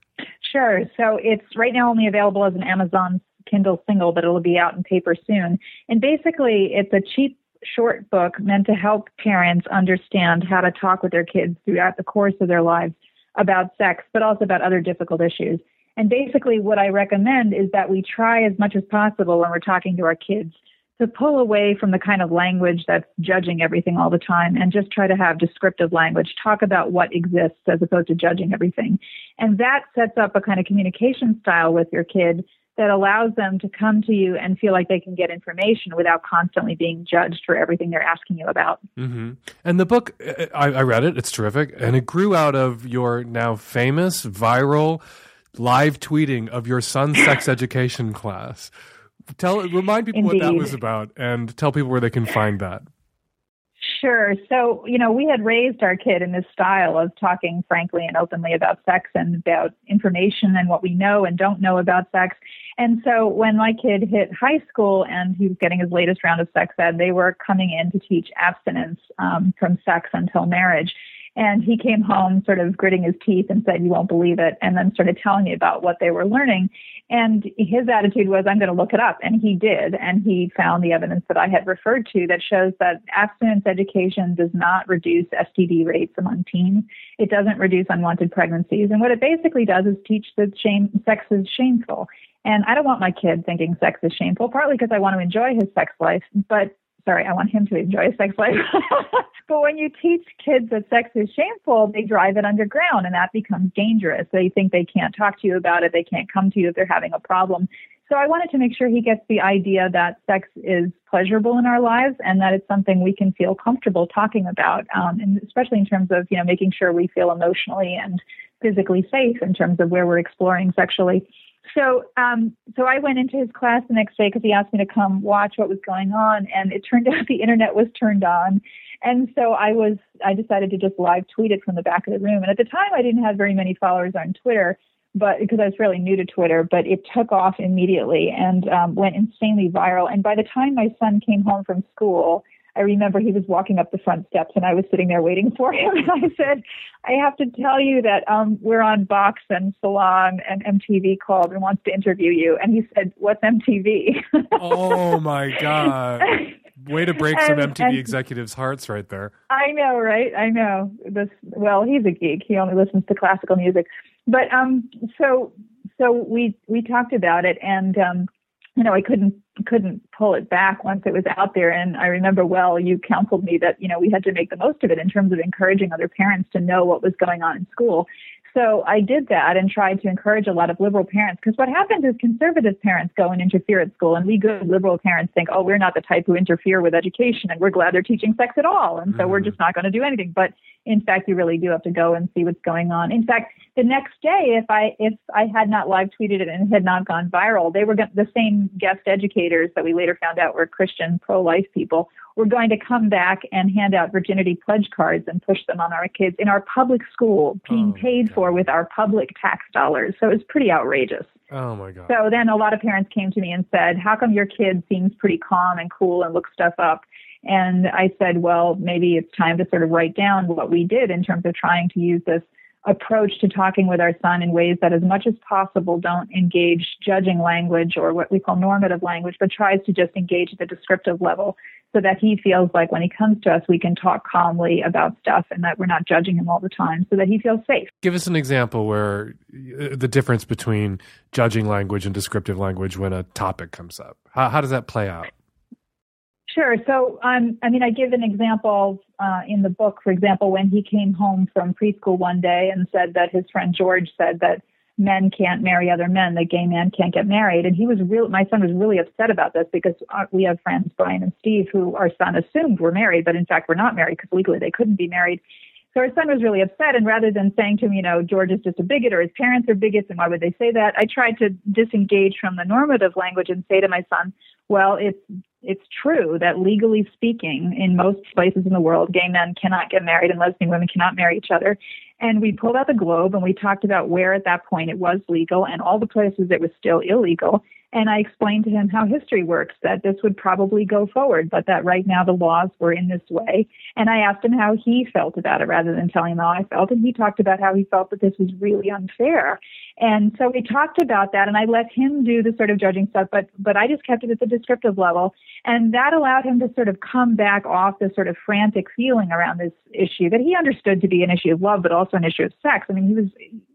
Sure. So it's right now only available as an Amazon Kindle single, but it'll be out in paper soon. And basically, it's a cheap short book meant to help parents understand how to talk with their kids throughout the course of their lives about sex, but also about other difficult issues. And basically, what I recommend is that we try as much as possible when we're talking to our kids to pull away from the kind of language that's judging everything all the time and just try to have descriptive language, talk about what exists as opposed to judging everything. And that sets up a kind of communication style with your kid that allows them to come to you and feel like they can get information without constantly being judged for everything they're asking you about. Mm-hmm. And the book, I, I read it, it's terrific. And it grew out of your now famous, viral, live tweeting of your son's sex education class. Tell, remind people Indeed. what that was about and tell people where they can find that. Sure. So, you know, we had raised our kid in this style of talking frankly and openly about sex and about information and what we know and don't know about sex. And so when my kid hit high school and he was getting his latest round of sex ed, they were coming in to teach abstinence um, from sex until marriage. And he came home sort of gritting his teeth and said, You won't believe it. And then started telling me about what they were learning. And his attitude was, I'm going to look it up. And he did. And he found the evidence that I had referred to that shows that abstinence education does not reduce STD rates among teens. It doesn't reduce unwanted pregnancies. And what it basically does is teach that shame, sex is shameful. And I don't want my kid thinking sex is shameful, partly because I want to enjoy his sex life, but sorry, I want him to enjoy sex life. but when you teach kids that sex is shameful, they drive it underground and that becomes dangerous. They think they can't talk to you about it. They can't come to you if they're having a problem. So I wanted to make sure he gets the idea that sex is pleasurable in our lives and that it's something we can feel comfortable talking about, um, and especially in terms of you know making sure we feel emotionally and physically safe in terms of where we're exploring sexually. So, um, so I went into his class the next day because he asked me to come watch what was going on, and it turned out the internet was turned on, and so I was I decided to just live tweet it from the back of the room. And at the time, I didn't have very many followers on Twitter, but because I was fairly new to Twitter, but it took off immediately and um, went insanely viral. And by the time my son came home from school, I remember he was walking up the front steps and I was sitting there waiting for him. And I said, I have to tell you that um, we're on Vox and Salon and MTV called and wants to interview you. And he said, What's MTV? oh my God. Way to break some MTV and- executives' hearts right there. I know, right? I know. This well, he's a geek. He only listens to classical music. But um so so we we talked about it and um you know, I couldn't couldn't pull it back once it was out there and I remember well you counseled me that, you know, we had to make the most of it in terms of encouraging other parents to know what was going on in school. So I did that and tried to encourage a lot of liberal parents because what happens is conservative parents go and interfere at school and we good liberal parents think, oh, we're not the type who interfere with education and we're glad they're teaching sex at all. And so we're mm-hmm. just not going to do anything. But in fact, you really do have to go and see what's going on. In fact, the next day, if I if I had not live tweeted it and had not gone viral, they were the same guest educators that we later found out were Christian pro life people were going to come back and hand out virginity pledge cards and push them on our kids in our public school, being oh, paid for with our public tax dollars. So it was pretty outrageous. Oh my God. So then a lot of parents came to me and said, How come your kid seems pretty calm and cool and looks stuff up? And I said, Well, maybe it's time to sort of write down what we did in terms of trying to use this approach to talking with our son in ways that, as much as possible, don't engage judging language or what we call normative language, but tries to just engage at the descriptive level so that he feels like when he comes to us, we can talk calmly about stuff and that we're not judging him all the time so that he feels safe. Give us an example where uh, the difference between judging language and descriptive language when a topic comes up. How, how does that play out? Sure. So, um, I mean, I give an example uh, in the book. For example, when he came home from preschool one day and said that his friend George said that men can't marry other men, that gay men can't get married, and he was real. My son was really upset about this because uh, we have friends, Brian and Steve, who our son assumed were married, but in fact were not married because legally they couldn't be married. So our son was really upset, and rather than saying to him, you know, George is just a bigot or his parents are bigots, and why would they say that? I tried to disengage from the normative language and say to my son, well, it's it's true that legally speaking, in most places in the world, gay men cannot get married and lesbian women cannot marry each other. And we pulled out the globe and we talked about where at that point it was legal and all the places it was still illegal. And I explained to him how history works, that this would probably go forward, but that right now the laws were in this way. And I asked him how he felt about it rather than telling him how I felt. And he talked about how he felt that this was really unfair. And so we talked about that and I let him do the sort of judging stuff, but, but I just kept it at the descriptive level. And that allowed him to sort of come back off this sort of frantic feeling around this issue that he understood to be an issue of love, but also an issue of sex. I mean, he was,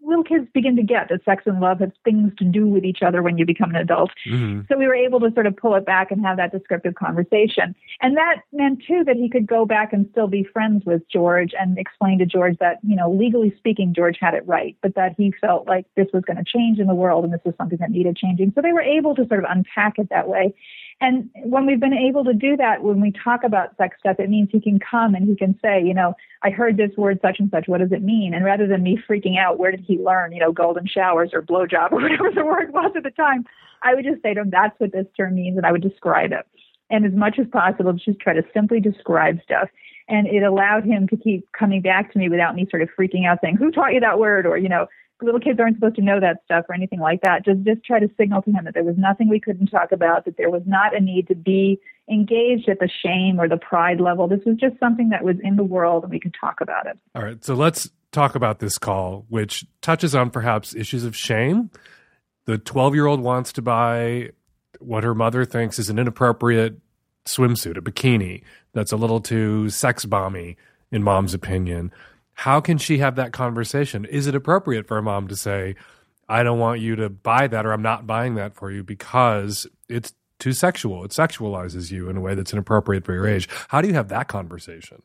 little kids begin to get that sex and love have things to do with each other when you become an adult. Mm-hmm. So we were able to sort of pull it back and have that descriptive conversation. And that meant too that he could go back and still be friends with George and explain to George that, you know, legally speaking, George had it right, but that he felt like this was going to change in the world and this was something that needed changing. So they were able to sort of unpack it that way. And when we've been able to do that, when we talk about sex stuff, it means he can come and he can say, you know, I heard this word such and such. What does it mean? And rather than me freaking out, where did he learn, you know, golden showers or blowjob or whatever the word was at the time, I would just say to him, that's what this term means, and I would describe it. And as much as possible, just try to simply describe stuff. And it allowed him to keep coming back to me without me sort of freaking out saying, who taught you that word? Or, you know, little kids aren't supposed to know that stuff or anything like that. Just just try to signal to him that there was nothing we couldn't talk about, that there was not a need to be engaged at the shame or the pride level. This was just something that was in the world and we could talk about it. All right. So let's talk about this call, which touches on perhaps issues of shame. The 12 year old wants to buy what her mother thinks is an inappropriate swimsuit, a bikini that's a little too sex bomby, in mom's opinion. How can she have that conversation? Is it appropriate for a mom to say, I don't want you to buy that or I'm not buying that for you because it's too sexual. It sexualizes you in a way that's inappropriate for your age. How do you have that conversation?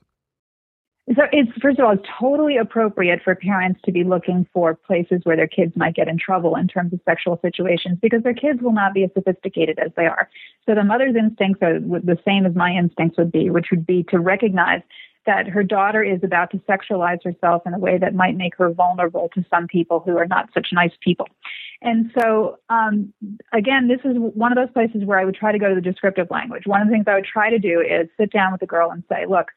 So it's first of all, it's totally appropriate for parents to be looking for places where their kids might get in trouble in terms of sexual situations because their kids will not be as sophisticated as they are. So the mother's instincts are the same as my instincts would be, which would be to recognize that her daughter is about to sexualize herself in a way that might make her vulnerable to some people who are not such nice people. And so, um, again, this is one of those places where I would try to go to the descriptive language. One of the things I would try to do is sit down with the girl and say, look,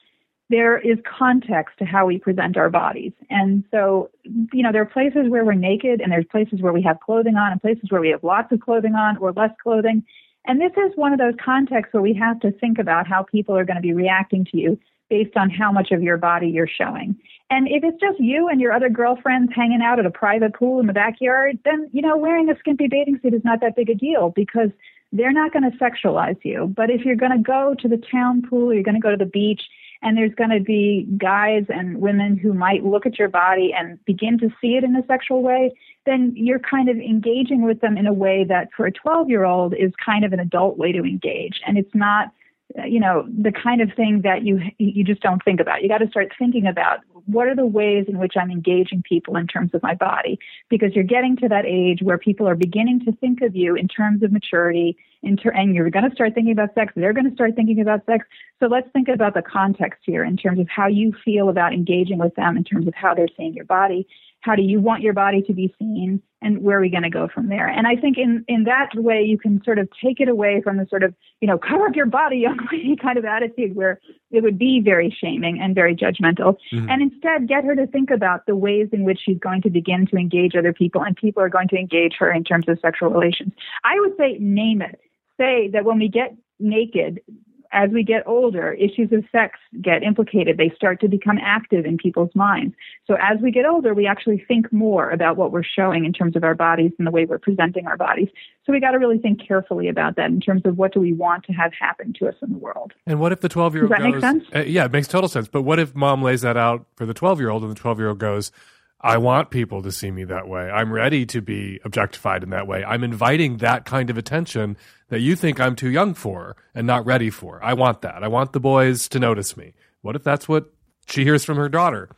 there is context to how we present our bodies. And so, you know, there are places where we're naked and there's places where we have clothing on and places where we have lots of clothing on or less clothing. And this is one of those contexts where we have to think about how people are going to be reacting to you based on how much of your body you're showing. And if it's just you and your other girlfriends hanging out at a private pool in the backyard, then, you know, wearing a skimpy bathing suit is not that big a deal because they're not going to sexualize you. But if you're going to go to the town pool or you're going to go to the beach and there's going to be guys and women who might look at your body and begin to see it in a sexual way, then you're kind of engaging with them in a way that for a 12 year old is kind of an adult way to engage. And it's not you know the kind of thing that you you just don't think about you got to start thinking about what are the ways in which i'm engaging people in terms of my body because you're getting to that age where people are beginning to think of you in terms of maturity ter- and you're going to start thinking about sex they're going to start thinking about sex. So let's think about the context here in terms of how you feel about engaging with them in terms of how they're seeing your body. How do you want your body to be seen and where are we going to go from there? And i think in in that way you can sort of take it away from the sort of you know cover up your body young lady kind of attitude where it would be very shaming and very judgmental. Mm-hmm. and instead get her to think about the ways in which she's going to begin to engage other people and people are going to engage her in terms of sexual relations. I would say name it say that when we get naked as we get older, issues of sex get implicated. They start to become active in people's minds. So as we get older, we actually think more about what we're showing in terms of our bodies and the way we're presenting our bodies. So we got to really think carefully about that in terms of what do we want to have happen to us in the world. And what if the 12 year old Does that goes, make sense? Uh, yeah, it makes total sense. But what if mom lays that out for the 12 year old and the 12 year old goes, I want people to see me that way. I'm ready to be objectified in that way. I'm inviting that kind of attention that you think I'm too young for and not ready for. I want that. I want the boys to notice me. What if that's what she hears from her daughter?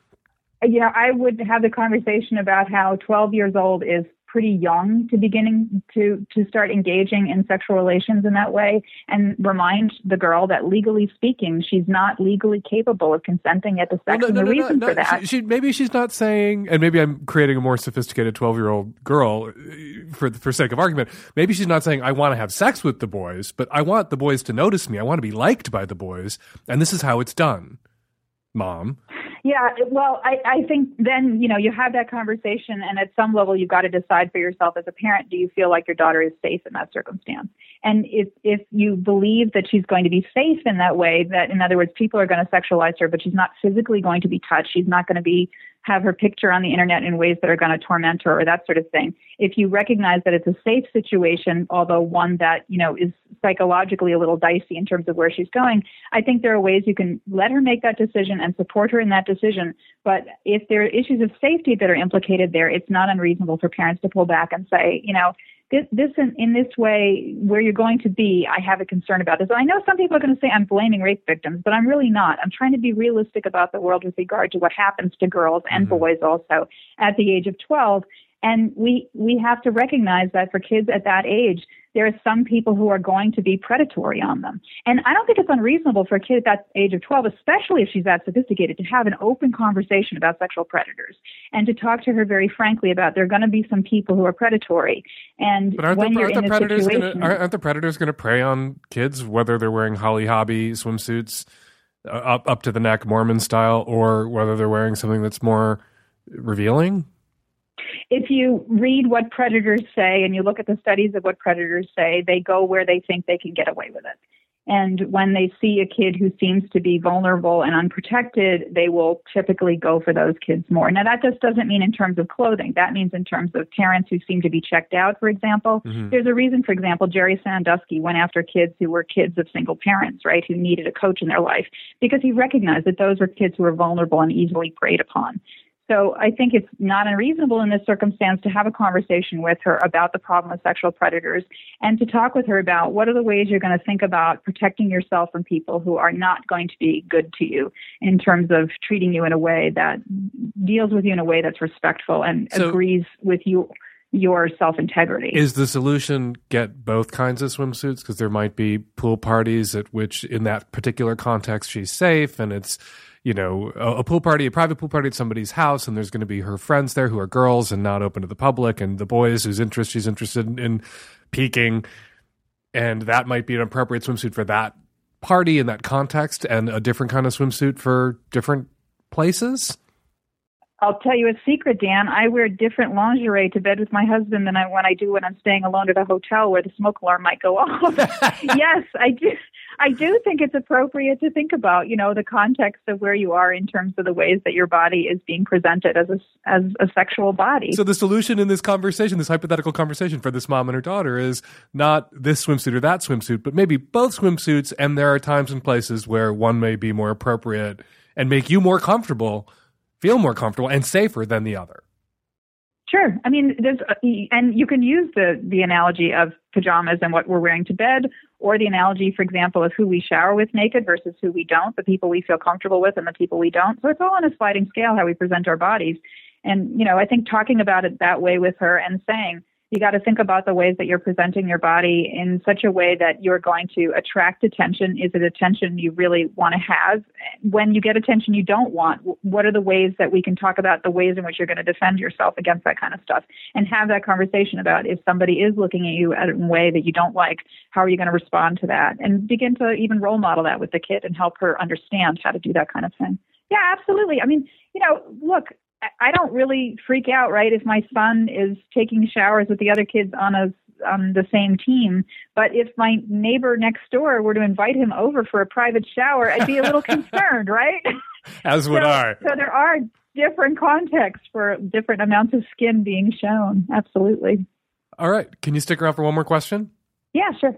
Know, I would have the conversation about how 12 years old is pretty young to beginning to to start engaging in sexual relations in that way and remind the girl that legally speaking she's not legally capable of consenting at the sex well, no, and the no, reason no, for that. she, she, maybe she's not saying and maybe i'm creating a more sophisticated 12 year old girl uh, for for sake of argument maybe she's not saying i want to have sex with the boys but i want the boys to notice me. I want to be liked by the boys and this is how it's done. Mom yeah, well, I, I think then, you know, you have that conversation, and at some level, you've got to decide for yourself as a parent do you feel like your daughter is safe in that circumstance? And if, if you believe that she's going to be safe in that way, that in other words, people are going to sexualize her, but she's not physically going to be touched, she's not going to be have her picture on the internet in ways that are going to torment her or that sort of thing. If you recognize that it's a safe situation, although one that, you know, is psychologically a little dicey in terms of where she's going, I think there are ways you can let her make that decision and support her in that decision. But if there are issues of safety that are implicated there, it's not unreasonable for parents to pull back and say, you know, this, this in, in this way, where you're going to be, I have a concern about this. And I know some people are going to say I'm blaming rape victims, but I'm really not. I'm trying to be realistic about the world with regard to what happens to girls and mm-hmm. boys also at the age of 12. And we, we have to recognize that for kids at that age, there are some people who are going to be predatory on them. And I don't think it's unreasonable for a kid at that age of 12, especially if she's that sophisticated, to have an open conversation about sexual predators and to talk to her very frankly about there are going to be some people who are predatory. And but aren't when the, you're aren't in the predators situation, gonna, aren't the predators going to prey on kids, whether they're wearing Holly Hobbie swimsuits uh, up up to the neck, Mormon style, or whether they're wearing something that's more revealing? If you read what predators say and you look at the studies of what predators say, they go where they think they can get away with it. And when they see a kid who seems to be vulnerable and unprotected, they will typically go for those kids more. Now, that just doesn't mean in terms of clothing. That means in terms of parents who seem to be checked out, for example. Mhm. There's a reason, for example, Jerry Sandusky went after kids who were kids of single parents, right, who needed a coach in their life, because he recognized that those were kids who were vulnerable and easily preyed upon. So I think it's not unreasonable in this circumstance to have a conversation with her about the problem of sexual predators and to talk with her about what are the ways you're going to think about protecting yourself from people who are not going to be good to you in terms of treating you in a way that deals with you in a way that's respectful and So- agrees with you your self integrity. Is the solution get both kinds of swimsuits? Because there might be pool parties at which, in that particular context, she's safe, and it's you know a, a pool party, a private pool party at somebody's house, and there's going to be her friends there who are girls and not open to the public, and the boys whose interest she's interested in, in peaking, and that might be an appropriate swimsuit for that party in that context, and a different kind of swimsuit for different places. I'll tell you a secret, Dan. I wear different lingerie to bed with my husband than I when I do when I'm staying alone at a hotel where the smoke alarm might go off. yes, I do. I do think it's appropriate to think about, you know, the context of where you are in terms of the ways that your body is being presented as a as a sexual body. So the solution in this conversation, this hypothetical conversation for this mom and her daughter is not this swimsuit or that swimsuit, but maybe both swimsuits and there are times and places where one may be more appropriate and make you more comfortable, feel more comfortable and safer than the other. Sure. I mean, there's, uh, and you can use the, the analogy of pajamas and what we're wearing to bed, or the analogy, for example, of who we shower with naked versus who we don't, the people we feel comfortable with and the people we don't. So it's all on a sliding scale how we present our bodies. And, you know, I think talking about it that way with her and saying, you got to think about the ways that you're presenting your body in such a way that you're going to attract attention. Is it attention you really want to have? When you get attention you don't want, what are the ways that we can talk about the ways in which you're going to defend yourself against that kind of stuff and have that conversation about if somebody is looking at you in a way that you don't like, how are you going to respond to that? And begin to even role model that with the kid and help her understand how to do that kind of thing. Yeah, absolutely. I mean, you know, look, I- I don't really freak out, right? If my son is taking showers with the other kids on a on the same team, but if my neighbor next door were to invite him over for a private shower, I'd be a little concerned, right? As would so, I. So there are different contexts for different amounts of skin being shown. Absolutely. All right. Can you stick around for one more question? Yeah, sure.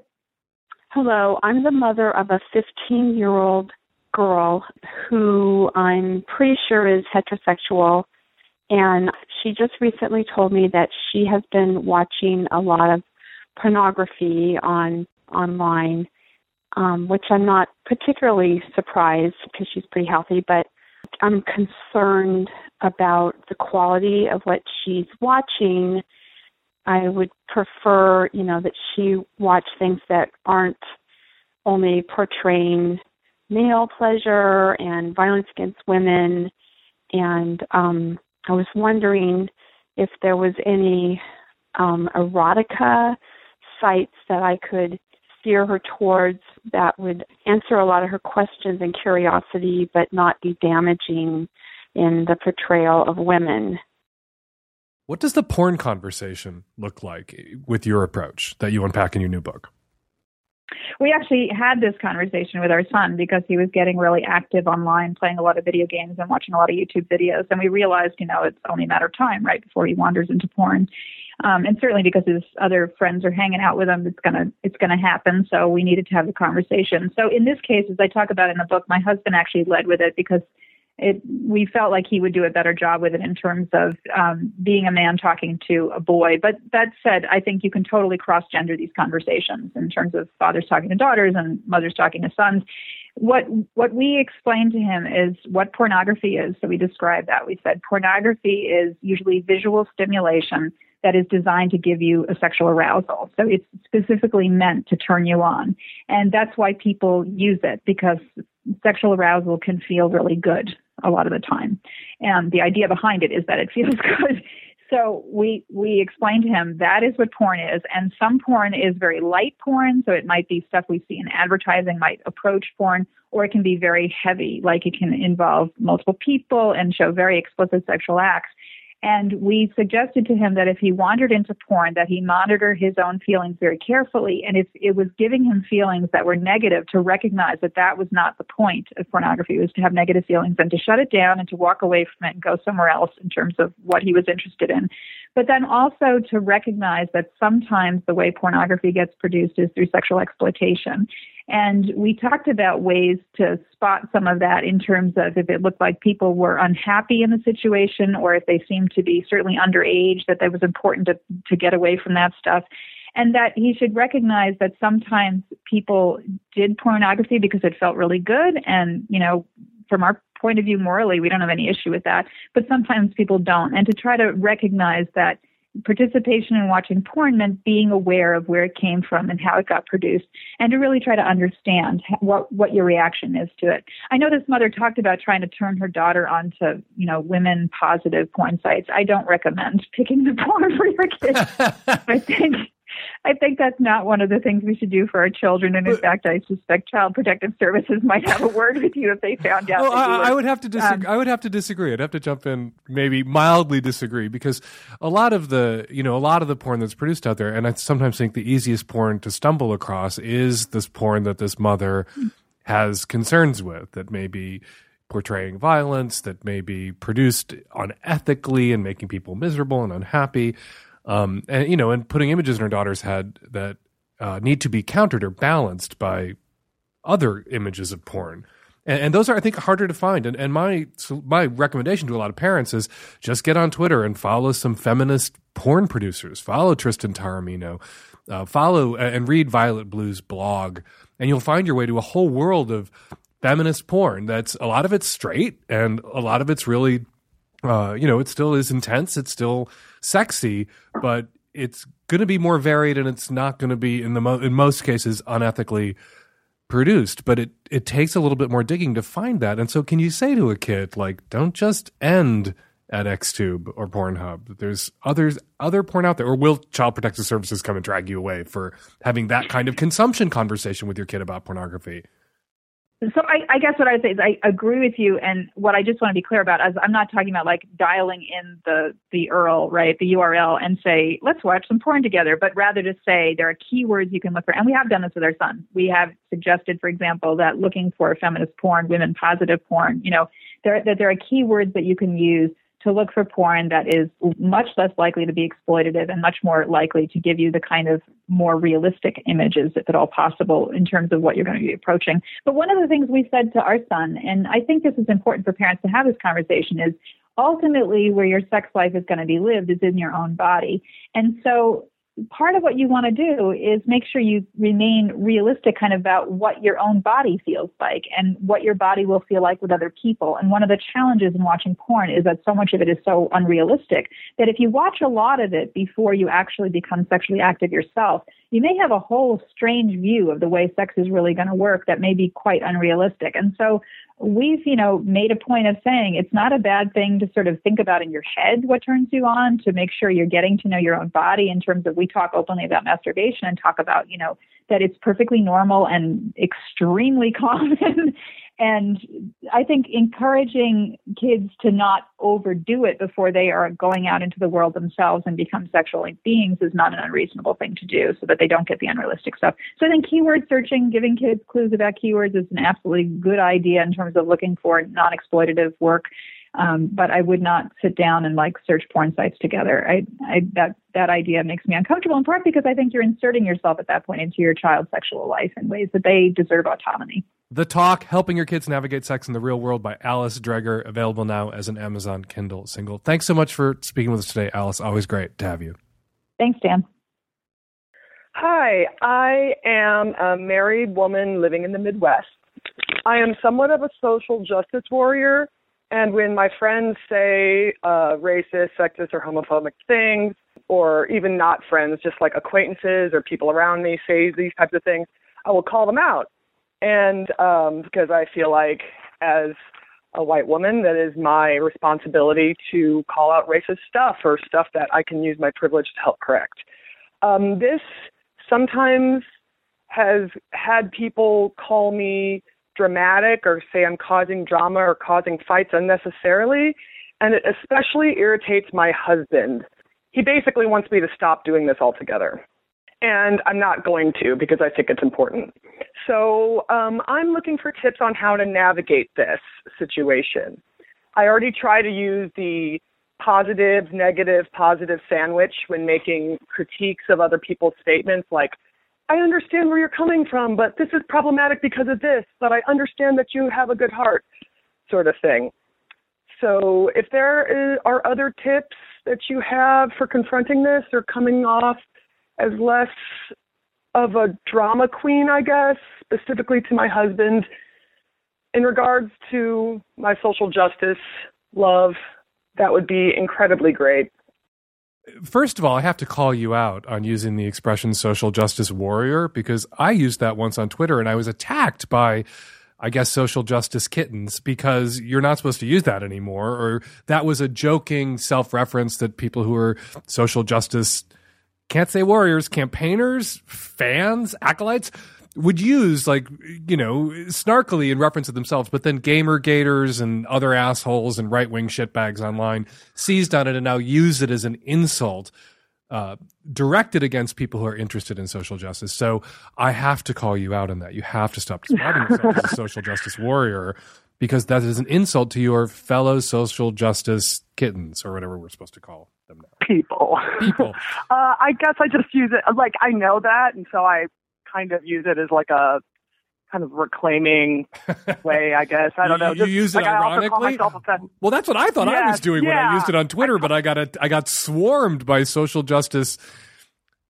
Hello, I'm the mother of a 15 year old girl who I'm pretty sure is heterosexual. And she just recently told me that she has been watching a lot of pornography on online, um, which I'm not particularly surprised because she's pretty healthy, but I'm concerned about the quality of what she's watching. I would prefer, you know, that she watch things that aren't only portraying male pleasure and violence against women. And um, I was wondering if there was any um, erotica sites that I could steer her towards that would answer a lot of her questions and curiosity, but not be damaging in the portrayal of women. What does the porn conversation look like with your approach that you unpack in your new book? We actually had this conversation with our son because he was getting really active online, playing a lot of video games and watching a lot of YouTube videos. And we realized, you know, it's only a matter of time, right, before he wanders into porn. Um, and certainly because his other friends are hanging out with him, it's gonna it's gonna happen. So we needed to have the conversation. So in this case, as I talk about in the book, my husband actually led with it because it we felt like he would do a better job with it in terms of um, being a man talking to a boy. But that said, I think you can totally cross gender these conversations in terms of fathers talking to daughters and mothers talking to sons. What what we explained to him is what pornography is. So we described that. We said pornography is usually visual stimulation that is designed to give you a sexual arousal. So it's specifically meant to turn you on. And that's why people use it because sexual arousal can feel really good a lot of the time. And the idea behind it is that it feels good. So we we explained to him that is what porn is, and some porn is very light porn. So it might be stuff we see in advertising, might approach porn, or it can be very heavy, like it can involve multiple people and show very explicit sexual acts. And we suggested to him that if he wandered into porn, that he monitor his own feelings very carefully. And if it was giving him feelings that were negative, to recognize that that was not the point of pornography, was to have negative feelings and to shut it down and to walk away from it and go somewhere else in terms of what he was interested in. But then also to recognize that sometimes the way pornography gets produced is through sexual exploitation. And we talked about ways to spot some of that in terms of if it looked like people were unhappy in the situation or if they seemed to be certainly underage, that it was important to, to get away from that stuff. And that he should recognize that sometimes people did pornography because it felt really good. And, you know, from our point of view morally, we don't have any issue with that. But sometimes people don't. And to try to recognize that participation in watching porn meant being aware of where it came from and how it got produced and to really try to understand what what your reaction is to it. I know this mother talked about trying to turn her daughter onto you know women positive porn sites. I don't recommend picking the porn for your kids. I think I think that's not one of the things we should do for our children. And in fact, I suspect Child Protective Services might have a word with you if they found out. Well, I, would, I would have to disagree. um, I would have to disagree. I'd have to jump in, maybe mildly disagree, because a lot of the, you know, a lot of the porn that's produced out there, and I sometimes think the easiest porn to stumble across is this porn that this mother has concerns with, that may be portraying violence, that may be produced unethically and making people miserable and unhappy um, and you know, and putting images in her daughter's head that uh, need to be countered or balanced by other images of porn. And, and those are, I think, harder to find. And, and my my recommendation to a lot of parents is just get on Twitter and follow some feminist porn producers. Follow Tristan Taormino. Uh, follow and read Violet Blue's blog, and you'll find your way to a whole world of feminist porn. That's a lot of it's straight, and a lot of it's really, uh, you know, it still is intense. It's still sexy, but it's going to be more varied, and it's not going to be in the mo- in most cases unethically produced. But it it takes a little bit more digging to find that. And so, can you say to a kid like, don't just end at XTube or Pornhub. There's others other porn out there, or will Child Protective Services come and drag you away for having that kind of consumption conversation with your kid about pornography? So I, I guess what I would say is I agree with you, and what I just want to be clear about is I'm not talking about like dialing in the the URL, right, the URL, and say let's watch some porn together, but rather to say there are keywords you can look for, and we have done this with our son. We have suggested, for example, that looking for feminist porn, women positive porn, you know, there that there are keywords that you can use to look for porn that is much less likely to be exploitative and much more likely to give you the kind of more realistic images, if at all possible, in terms of what you're going to be approaching. But one of the things we said to our son, and I think this is important for parents to have this conversation, is ultimately where your sex life is going to be lived is in your own body. And so part of what you want to do is make sure you remain realistic kind of about what your own body feels like and what your body will feel like with other people. And one of the challenges in watching porn is that so much of it is so unrealistic that if you watch a lot of it before you actually become sexually active yourself, you may have a whole strange view of the way sex is really going to work that may be quite unrealistic. And so we've, you know, made a point of saying it's not a bad thing to sort of think about in your head what turns you on to make sure you're getting to know your own body in terms of we talk openly about masturbation and talk about, you know, that it's perfectly normal and extremely common. And I think encouraging kids to not overdo it before they are going out into the world themselves and become sexual beings is not an unreasonable thing to do so that they don't get the unrealistic stuff. So I think keyword searching, giving kids clues about keywords is an absolutely good idea in terms of looking for non exploitative work. Um, but I would not sit down and like search porn sites together. I, I that that idea makes me uncomfortable in part because I think you're inserting yourself at that point into your child's sexual life in ways that they deserve autonomy. The Talk, Helping Your Kids Navigate Sex in the Real World by Alice Dreger, available now as an Amazon Kindle single. Thanks so much for speaking with us today, Alice. Always great to have you. Thanks, Dan. Hi, I am a married woman living in the Midwest. I am somewhat of a social justice warrior, and when my friends say uh, racist, sexist, or homophobic things, or even not friends, just like acquaintances or people around me say these types of things, I will call them out. And um, because I feel like, as a white woman, that is my responsibility to call out racist stuff or stuff that I can use my privilege to help correct. Um, this sometimes has had people call me dramatic or say I'm causing drama or causing fights unnecessarily. and it especially irritates my husband. He basically wants me to stop doing this altogether. And I'm not going to because I think it's important. So um, I'm looking for tips on how to navigate this situation. I already try to use the positive, negative, positive sandwich when making critiques of other people's statements, like, I understand where you're coming from, but this is problematic because of this, but I understand that you have a good heart, sort of thing. So, if there is, are other tips that you have for confronting this or coming off as less of a drama queen, I guess, specifically to my husband, in regards to my social justice love, that would be incredibly great. First of all, I have to call you out on using the expression social justice warrior because I used that once on Twitter and I was attacked by, I guess, social justice kittens because you're not supposed to use that anymore. Or that was a joking self reference that people who are social justice can't say warriors, campaigners, fans, acolytes would use like you know snarkily in reference to themselves, but then gamer gators and other assholes and right wing shitbags online seized on it and now use it as an insult uh, directed against people who are interested in social justice. So I have to call you out on that. You have to stop describing yourself as a social justice warrior because that is an insult to your fellow social justice kittens or whatever we're supposed to call them now. People. People. uh, I guess I just use it like I know that, and so I kind of use it as like a kind of reclaiming way, I guess. I don't know. You, Just, you use it like, I ironically. Well, that's what I thought I was doing when I used it on Twitter, but I got a, I got swarmed by social justice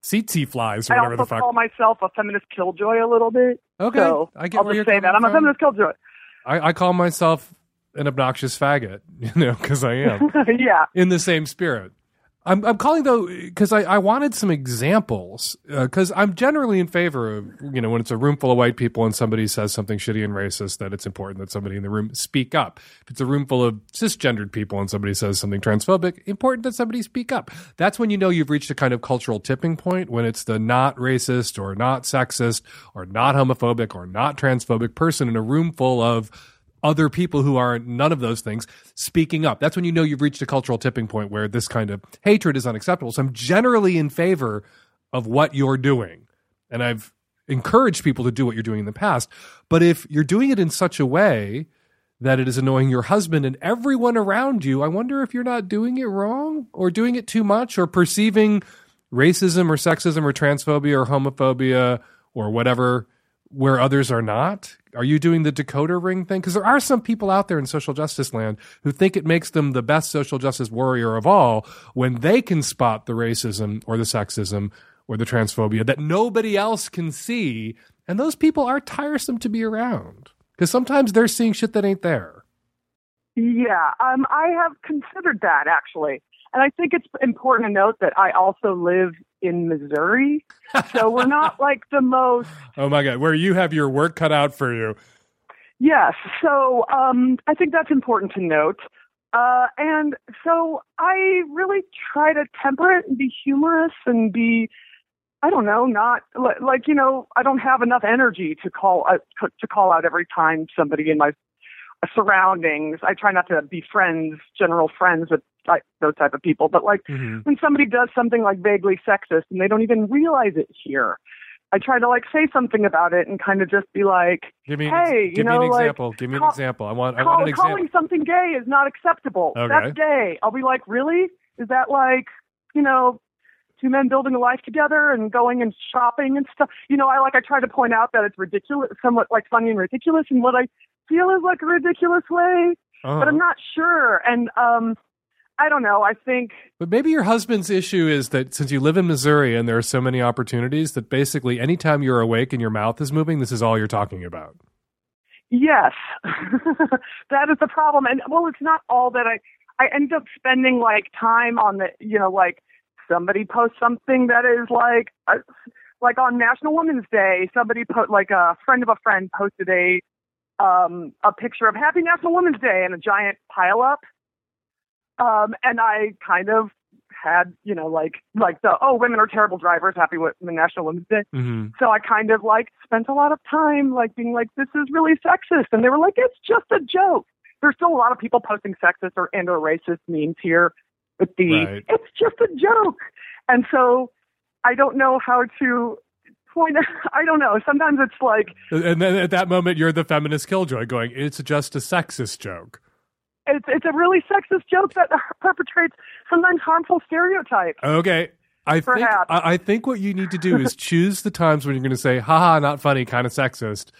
tsetse flies or I whatever the fuck. call myself a feminist killjoy a little bit. Okay, So I get I'll where just you're say that. coming I'm a feminist killjoy. I, I call myself an obnoxious faggot, you know, because I am yeah. in the same spirit. I'm, I'm calling though because I, I wanted some examples uh, because I'm generally in favor of you know when it's a room full of white people and somebody says something shitty and racist that it's important that somebody in the room speak up. If it's a room full of cisgendered people and somebody says something transphobic, important that somebody speak up. That's when you know you've reached a kind of cultural tipping point when it's the not racist or not sexist or not homophobic or not transphobic person in a room full of other people who are none of those things speaking up. That's when you know you've reached a cultural tipping point where this kind of hatred is unacceptable. So I'm generally in favor of what you're doing. And I've encouraged people to do what you're doing in the past. But if you're doing it in such a way that it is annoying your husband and everyone around you, I wonder if you're not doing it wrong or doing it too much or perceiving racism or sexism or transphobia or homophobia or whatever where others are not? Are you doing the Dakota ring thing? Because there are some people out there in social justice land who think it makes them the best social justice warrior of all when they can spot the racism or the sexism or the transphobia that nobody else can see. And those people are tiresome to be around because sometimes they're seeing shit that ain't there. Yeah, um, I have considered that actually. And I think it's important to note that I also live in Missouri. so we're not like the most Oh my God, where you have your work cut out for you. Yes. So um, I think that's important to note. Uh, and so I really try to temper it and be humorous and be, I don't know, not like you know, I don't have enough energy to call uh, to- to call out every time somebody in my surroundings. I try not to be friends, general friends with like those type of people. But like when somebody does something like vaguely sexist and they don't even realize it here, I try to like say something about it and kind of just be like, Give me, ex- hey, give you know, me an like, example. Give me an call- example. I want, I call- want an example. calling something gay is not acceptable. Okay. That's gay. I'll be like, really? Is that like, you know, two men building a life together and going and shopping and stuff? You know, I like I try to point out that it's ridiculous, somewhat like funny and ridiculous, and what I feel is like a ridiculous way, Uh-huh. but I'm not sure. And um, I don't know. I think But maybe your husband's issue is that since you live in Missouri and there are so many opportunities, that basically anytime you're awake and your mouth is moving, this is all you're talking about. Yes, that is the problem. And well, it's not all that I. I end up spending like time on the, you know, like somebody posts something that is like, uh, like on National Women's Day, somebody put like a friend of a friend posted a, um, a picture of Happy National Women's Day and a giant pile up. Um, and I kind of had, you know, like, like the, oh, women are terrible drivers, Happy with the National Women's Day. Mm-hmm. So I kind of like spent a lot of time like being like, this is really sexist. And they were like, it's just a joke. there's still a lot of people posting sexist or and or racist memes here with the Right. it's just a joke. And so I don't know how to point Out, I don't know. Sometimes it's like And then at that moment, you're the feminist killjoy going, it's just a sexist joke. It's it's a really sexist joke that perpetrates sometimes harmful stereotypes. Okay. I think I, I think what you need to do is choose the times when you're going to say, haha, not funny, kind of sexist.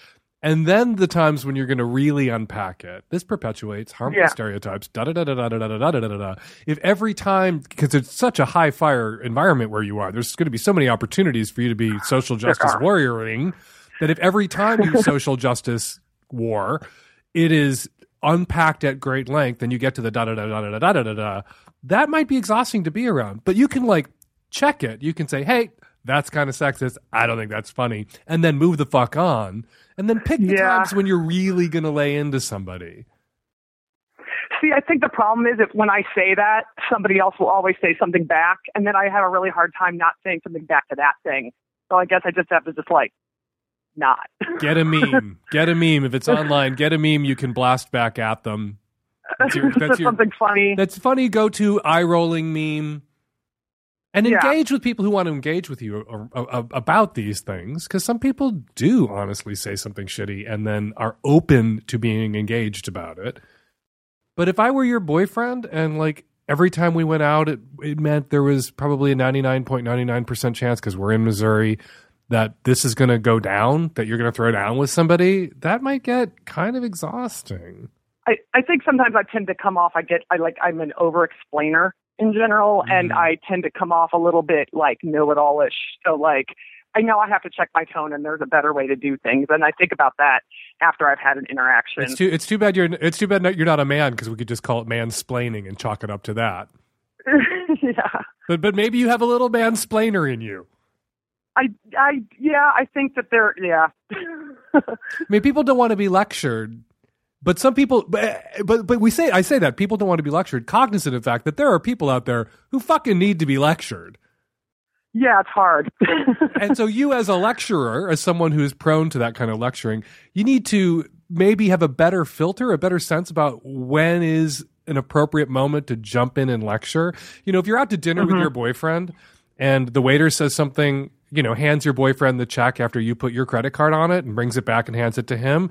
And then the times when you're going to really unpack it. This perpetuates harmful Yeah. stereotypes. Da da da da da da da da da da. If every time, because it's such a high fire environment where you are, there's going to be so many opportunities for you to be social justice warrioring that if every time you social justice war, it is unpacked at great length and you get to the da da da da da da da da da, that might be exhausting to be around. But you can like check it. You can say, hey, that's kind of sexist. I don't think that's funny. And then move the fuck on. And then pick the Yeah. times when you're really going to lay into somebody. See, I think the problem is that when I say that, somebody else will always say something back, and then I have a really hard time not saying something back to that thing. So I guess I just have to just like not. Get a meme. get a meme. If it's online, get a meme you can blast back at them. That's your- that's your- something funny. That's funny. Go to eye rolling meme and Yeah. engage with people who want to engage with you a- a- a- about these things. Because some people do honestly say something shitty and then are open to being engaged about it. But if I were your boyfriend and like every time we went out, it, it meant there was probably a 99.99% chance because we're in Missouri that this is going to go down, that you're going to throw down with somebody, that might get kind of exhausting. I, I think sometimes I tend to come off. I get I like I'm an over explainer in general, and mm. I tend to come off a little bit like know it all ish. So like I know I have to check my tone, and there's a better way to do things, and I think about that after I've had an interaction. It's too. It's too bad you're. It's too bad not- you're not a man because we could just call it mansplaining and chalk it up to that. yeah. But but maybe you have a little mansplainer in you. I I yeah, I think that there yeah. I mean, people don't want to be lectured, but some people. But but, but we say I say that people don't want to be lectured, cognizant of the fact that there are people out there who fucking need to be lectured. yeah, it's hard. and so you as a lecturer as someone who is prone to that kind of lecturing you need to maybe have a better filter a better sense about when is an appropriate moment to jump in and lecture you know if you're out to dinner with Mhm. your boyfriend and the waiter says something you know hands your boyfriend the check after you put your credit card on it and brings it back and hands it to him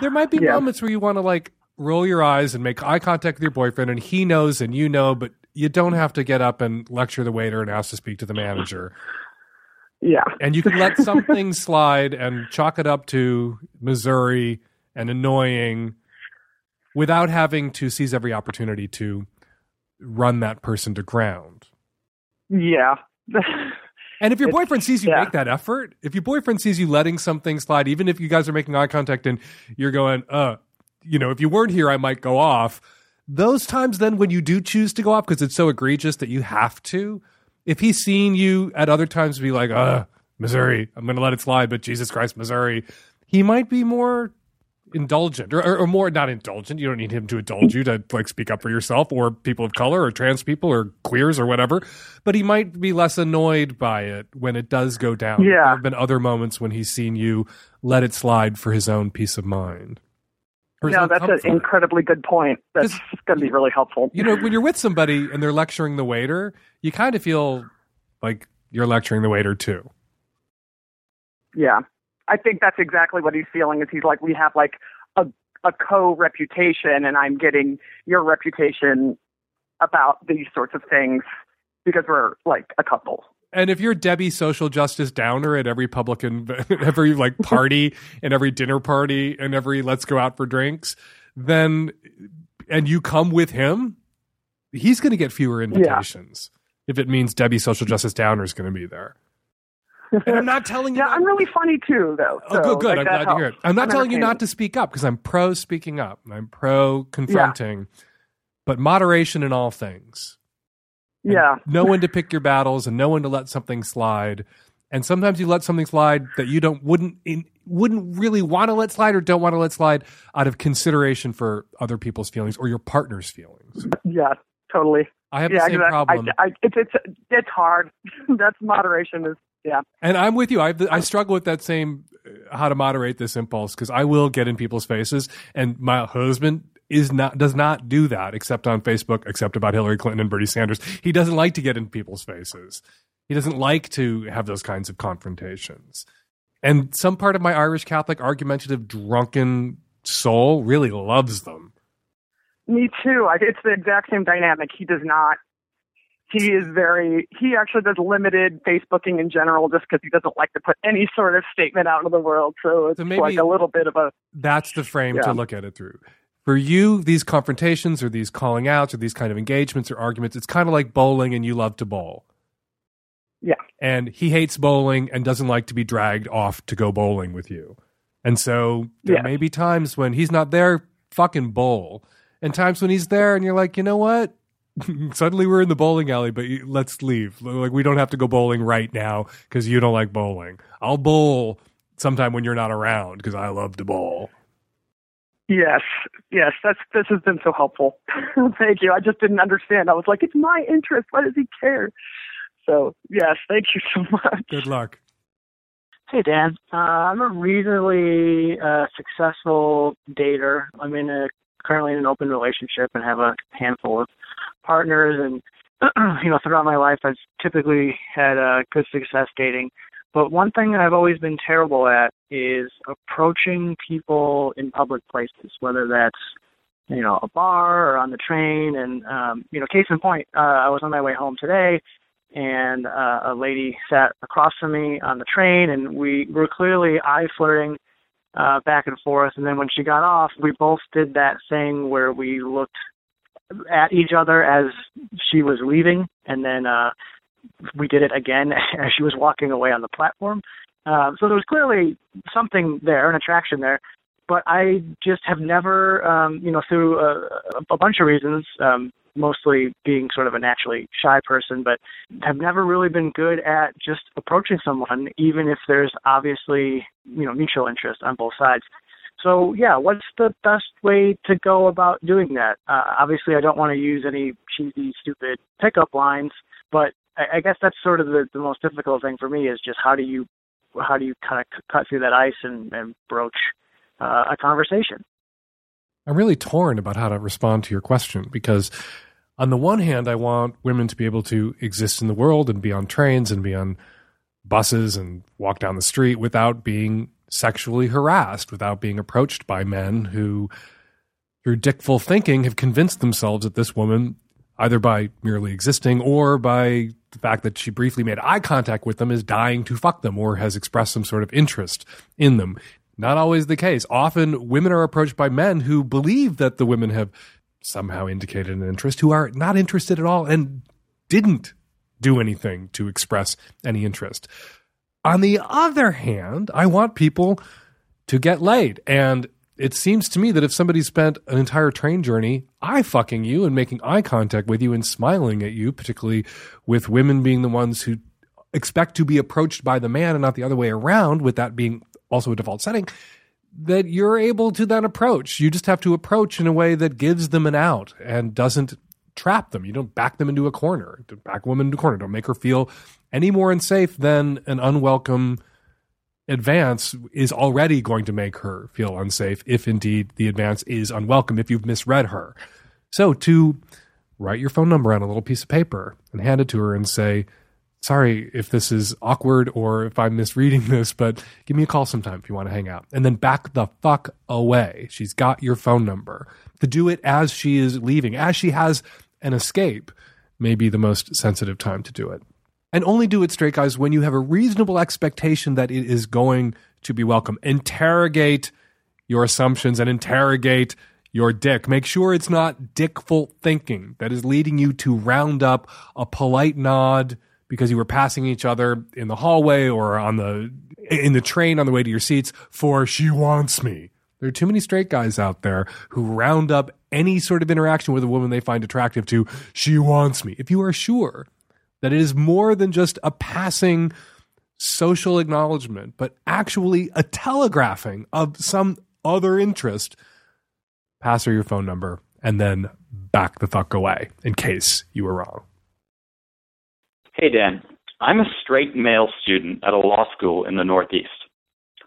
there might be Yeah. moments where you want to like roll your eyes and make eye contact with your boyfriend and he knows and you know but you don't have to get up and lecture the waiter and ask to speak to the manager yeah. and you can let something slide and chalk it up to Missouri and annoying without having to seize every opportunity to run that person to ground. Yeah. And if your boyfriend sees you yeah. make that effort, if your boyfriend sees you letting something slide, even if you guys are making eye contact and you're going, uh, you know, if you weren't here, I might go off. Those times then when you do choose to go off because it's so egregious that you have to, if he's seen you at other times be like, uh, Missouri, I'm going to let it slide, but Jesus Christ, Missouri, he might be more indulgent or, or, or more not indulgent. You don't need him to indulge you to like speak up for yourself or people of color or trans people or queers or whatever. But he might be less annoyed by it when it does go down. Yeah. There have been other moments when he's seen you let it slide for his own peace of mind. No, that's an incredibly good point. That's going to be really helpful. You know, when you're with somebody and they're lecturing the waiter, you kind of feel like you're lecturing the waiter too. Yeah. I think that's exactly what he's feeling is he's like we have like a a co reputation and I'm getting your reputation about these sorts of things because we're like a couple. And if you're Debbie social justice downer at every publican every like party and every dinner party and every let's go out for drinks, then and you come with him, he's going to get fewer invitations. If it means Debbie social justice downer is going to be there. And I'm not telling you. Yeah, I'm really funny too though. Oh, so, good, good. like, I'm glad to hear it. I'm not telling you not to speak up because I'm pro speaking up I'm pro confronting, but moderation in all things. And Yeah. Know when to pick your battles and know when to let something slide. And sometimes you let something slide that you don't wouldn't in, wouldn't really want to let slide or don't want to let slide out of consideration for other people's feelings or your partner's feelings. Yeah, totally. I have yeah, the same problem. I, I, it's it's it's hard. That's moderation is yeah. And I'm with you. I I struggle with that same uh, how to moderate this impulse because I will get in people's faces, and my husband is not does not do that except on Facebook, except about Hillary Clinton and Bernie Sanders. He doesn't like to get in people's faces. He doesn't like to have those kinds of confrontations. And some part of my Irish Catholic argumentative drunken soul really loves them. Me too. It's the exact same dynamic. He does not. He is very. He actually does limited Facebooking in general, just because he doesn't like to put any sort of statement out into the world. So it's So like a little bit of a. That's the frame Yeah. to look at it through. For you, these confrontations or these calling outs or these kind of engagements or arguments, it's kind of like bowling and you love to bowl. Yeah. And he hates bowling and doesn't like to be dragged off to go bowling with you. And so there Yeah. may be times when he's not there, fucking bowl. And times when he's there and you're like, you know what? Suddenly we're in the bowling alley, but you, let's leave. Like we don't have to go bowling right now because you don't like bowling. I'll bowl sometime when you're not around because I love to bowl. Yes, yes. That's this has been so helpful. thank you. I just didn't understand. I was like, it's my interest. Why does he care? So yes, thank you so much. Good luck. Hey Dan, uh, I'm a reasonably uh, successful dater. I'm in a currently in an open relationship and have a handful of partners. And you know, throughout my life, I've typically had uh, good success dating. But one thing I've always been terrible at is approaching people in public places, whether that's you know a bar or on the train. And um, you know, case in point, uh, I was on my way home today, and uh, a lady sat across from me on the train, and we were clearly eye flirting uh, back and forth. And then when she got off, we both did that thing where we looked at each other as she was leaving, and then uh, we did it again as she was walking away on the platform. Um, so there was clearly something there, an attraction there. But I just have never, um, you know, through a, a bunch of reasons, um, mostly being sort of a naturally shy person, but have never really been good at just approaching someone, even if there's obviously, you know, mutual interest on both sides. So yeah, what's the best way to go about doing that? Uh, obviously, I don't want to use any cheesy, stupid pickup lines, but I, I guess that's sort of the, the most difficult thing for me is just how do you how do you kind of c- cut through that ice and, and broach uh, a conversation? I'm really torn about how to respond to your question because, on the one hand, I want women to be able to exist in the world and be on trains and be on buses and walk down the street without being sexually harassed, without being approached by men who, through dickful thinking, have convinced themselves that this woman, either by merely existing or by the fact that she briefly made eye contact with them, is dying to fuck them or has expressed some sort of interest in them. Not always the case. Often women are approached by men who believe that the women have somehow indicated an interest, who are not interested at all and didn't do anything to express any interest. On the other hand, I want people to get laid. And it seems to me that if somebody spent an entire train journey eye fucking you and making eye contact with you and smiling at you, particularly with women being the ones who expect to be approached by the man and not the other way around, with that being also a default setting, that you're able to then approach. You just have to approach in a way that gives them an out and doesn't trap them. You don't back them into a corner. Don't back a woman into a corner. Don't make her feel any more unsafe than an unwelcome advance is already going to make her feel unsafe if indeed the advance is unwelcome if you've misread her. So to write your phone number on a little piece of paper and hand it to her and say, sorry if this is awkward or if I'm misreading this, but give me a call sometime if you want to hang out. And then back the fuck away. She's got your phone number. To do it as she is leaving, as she has an escape, may be the most sensitive time to do it. And only do it straight, guys, when you have a reasonable expectation that it is going to be welcome. Interrogate your assumptions and interrogate your dick. Make sure it's not dickful thinking that is leading you to round up a polite nod because you were passing each other in the hallway or on the in the train on the way to your seats for she wants me. There are too many straight guys out there who round up any sort of interaction with a woman they find attractive to she wants me. If you are sure that it is more than just a passing social acknowledgement, but actually a telegraphing of some other interest, pass her your phone number and then back the fuck away in case you were wrong. Hey, Dan. I'm a straight male student at a law school in the Northeast.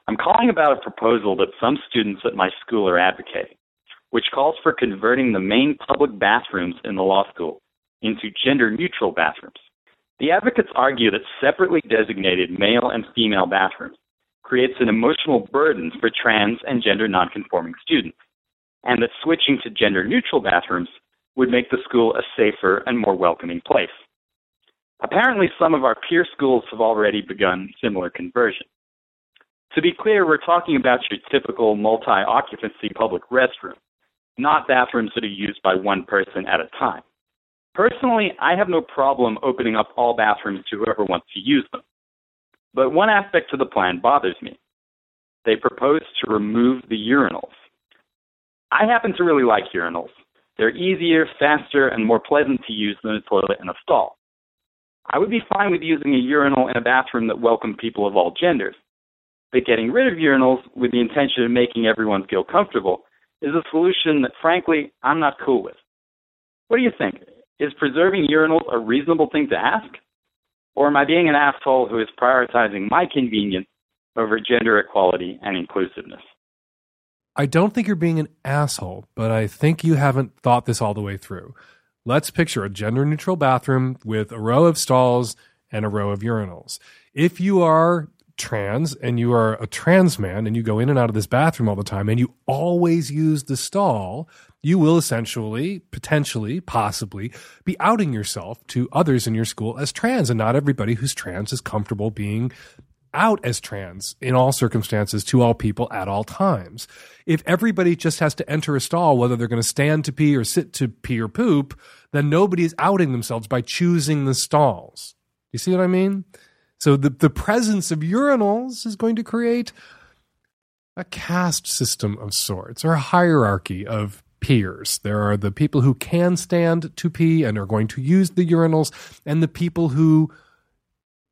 I'm calling about a proposal that some students at my school are advocating. which calls for converting the main public bathrooms in the law school into gender neutral bathrooms. The advocates argue that separately designated male and female bathrooms creates an emotional burden for trans and gender nonconforming students, and that switching to gender neutral bathrooms would make the school a safer and more welcoming place. Apparently, some of our peer schools have already begun similar conversion. To be clear, we're talking about your typical multi occupancy public restroom, not bathrooms that are used by one person at a time. Personally, I have no problem opening up all bathrooms to whoever wants to use them. But one aspect of the plan bothers me. They propose to remove the urinals. I happen to really like urinals. They're easier, faster, and more pleasant to use than a toilet in a stall. I would be fine with using a urinal in a bathroom that welcomed people of all genders. But getting rid of urinals with the intention of making everyone feel comfortable is a solution that, frankly, I'm not cool with. What do you think? Is preserving urinals a reasonable thing to ask? Or am I being an asshole who is prioritizing my convenience over gender equality and inclusiveness? I don't think you're being an asshole, but I think you haven't thought this all the way through. Let's picture a gender neutral bathroom with a row of stalls and a row of urinals. If you are trans and you are a trans man and you go in and out of this bathroom all the time and you always use the stall, you will essentially, potentially, possibly be outing yourself to others in your school as trans. And not everybody who's trans is comfortable being out as trans in all circumstances to all people at all times. If everybody just has to enter a stall, whether they're going to stand to pee or sit to pee or poop, then nobody is outing themselves by choosing the stalls. You see what I mean? So the, the presence of urinals is going to create a caste system of sorts or a hierarchy of peers. There are the people who can stand to pee and are going to use the urinals, and the people who,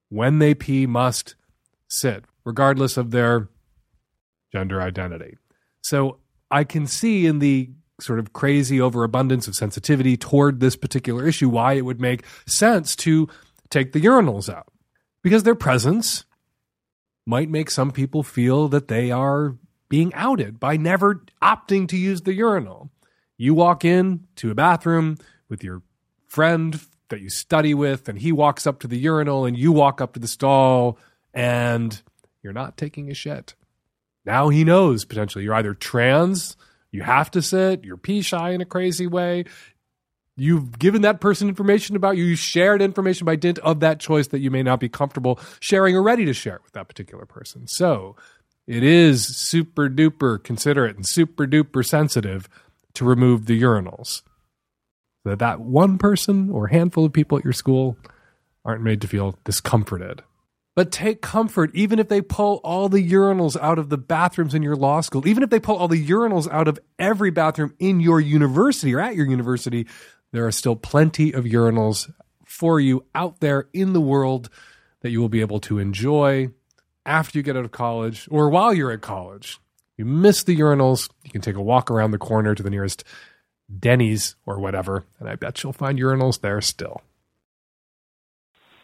when they pee, must sit, regardless of their gender identity. So I can see in the sort of crazy overabundance of sensitivity toward this particular issue why it would make sense to take the urinals out because their presence might make some people feel that they are being outed by never opting to use the urinal. You walk in to a bathroom with your friend that you study with, and he walks up to the urinal, and you walk up to the stall, and you're not taking a shit. Now he knows potentially you're either trans, you have to sit, you're pee shy in a crazy way, You've given that person information about you. You shared information by dint of that choice that you may not be comfortable sharing or ready to share with that particular person. So it is super duper considerate and super duper sensitive to remove the urinals. So that that one person or handful of people at your school aren't made to feel discomforted. But take comfort, even if they pull all the urinals out of the bathrooms in your law school, even if they pull all the urinals out of every bathroom in your university or at your university, there are still plenty of urinals for you out there in the world that you will be able to enjoy after you get out of college or while you're at college. You miss the urinals, you can take a walk around the corner to the nearest Denny's or whatever, and I bet you'll find urinals there still.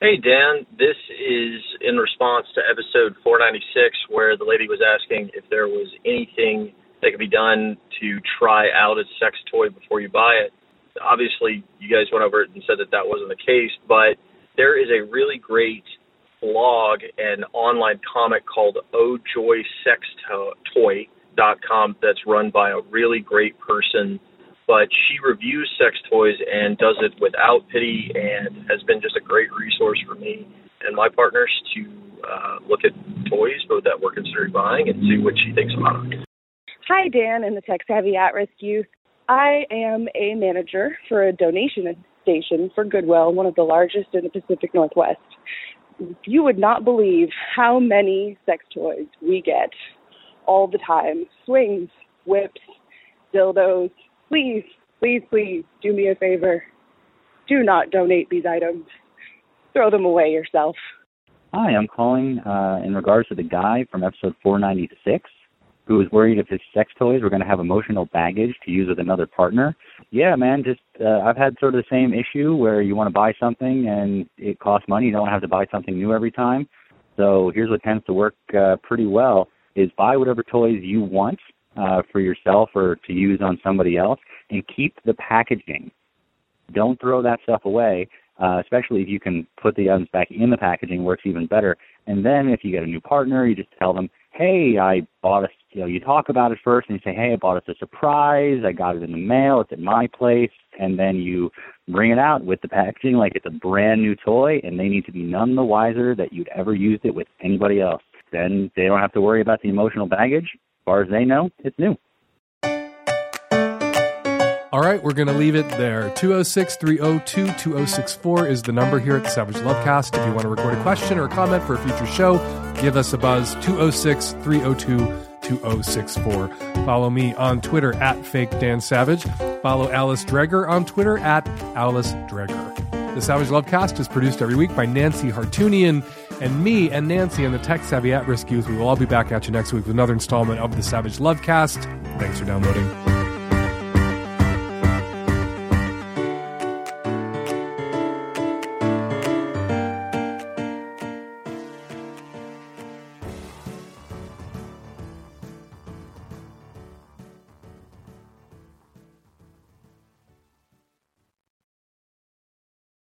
Hey, Dan. This is in response to episode 496, where the lady was asking if there was anything that could be done to try out a sex toy before you buy it obviously you guys went over it and said that that wasn't the case, but there is a really great blog and online comic called ohjoysextoy.com that's run by a really great person but she reviews sex toys and does it without pity and has been just a great resource for me and my partners to uh, look at toys both that we're considering buying and see what she thinks about them. Hi, Dan and the Tech Savvy At Risk Youth. I am a manager for a donation station for Goodwill, one of the largest in the Pacific Northwest. You would not believe how many sex toys we get all the time swings, whips, dildos. Please, please, please do me a favor. Do not donate these items. Throw them away yourself. Hi, I'm calling uh, in regards to the guy from episode 496 who was worried if his sex toys were going to have emotional baggage to use with another partner. Yeah, man, just uh, I've had sort of the same issue where you want to buy something and it costs money. You don't have to buy something new every time. So here's what tends to work uh, pretty well: is buy whatever toys you want uh, for yourself or to use on somebody else, and keep the packaging. Don't throw that stuff away, uh, especially if you can put the items back in the packaging, works even better. And then if you get a new partner, you just tell them, hey, I bought a, you know, you talk about it first and you say, hey, I bought us a surprise. I got it in the mail. It's at my place. And then you bring it out with the packaging like it's a brand new toy and they need to be none the wiser that you'd ever used it with anybody else. Then they don't have to worry about the emotional baggage. Far as they know, it's new. All right, we're going to leave it there. 206 302 2064 is the number here at the Savage Lovecast. If you want to record a question or a comment for a future show, give us a buzz 206 302 2064. Follow me on Twitter at Fake Dan Savage. Follow Alice Dreger on Twitter at Alice Dreger. The Savage Lovecast is produced every week by Nancy Hartunian and me and Nancy and the Tech Savvy At Risk Youth. We will all be back at you next week with another installment of the Savage Lovecast. Thanks for downloading.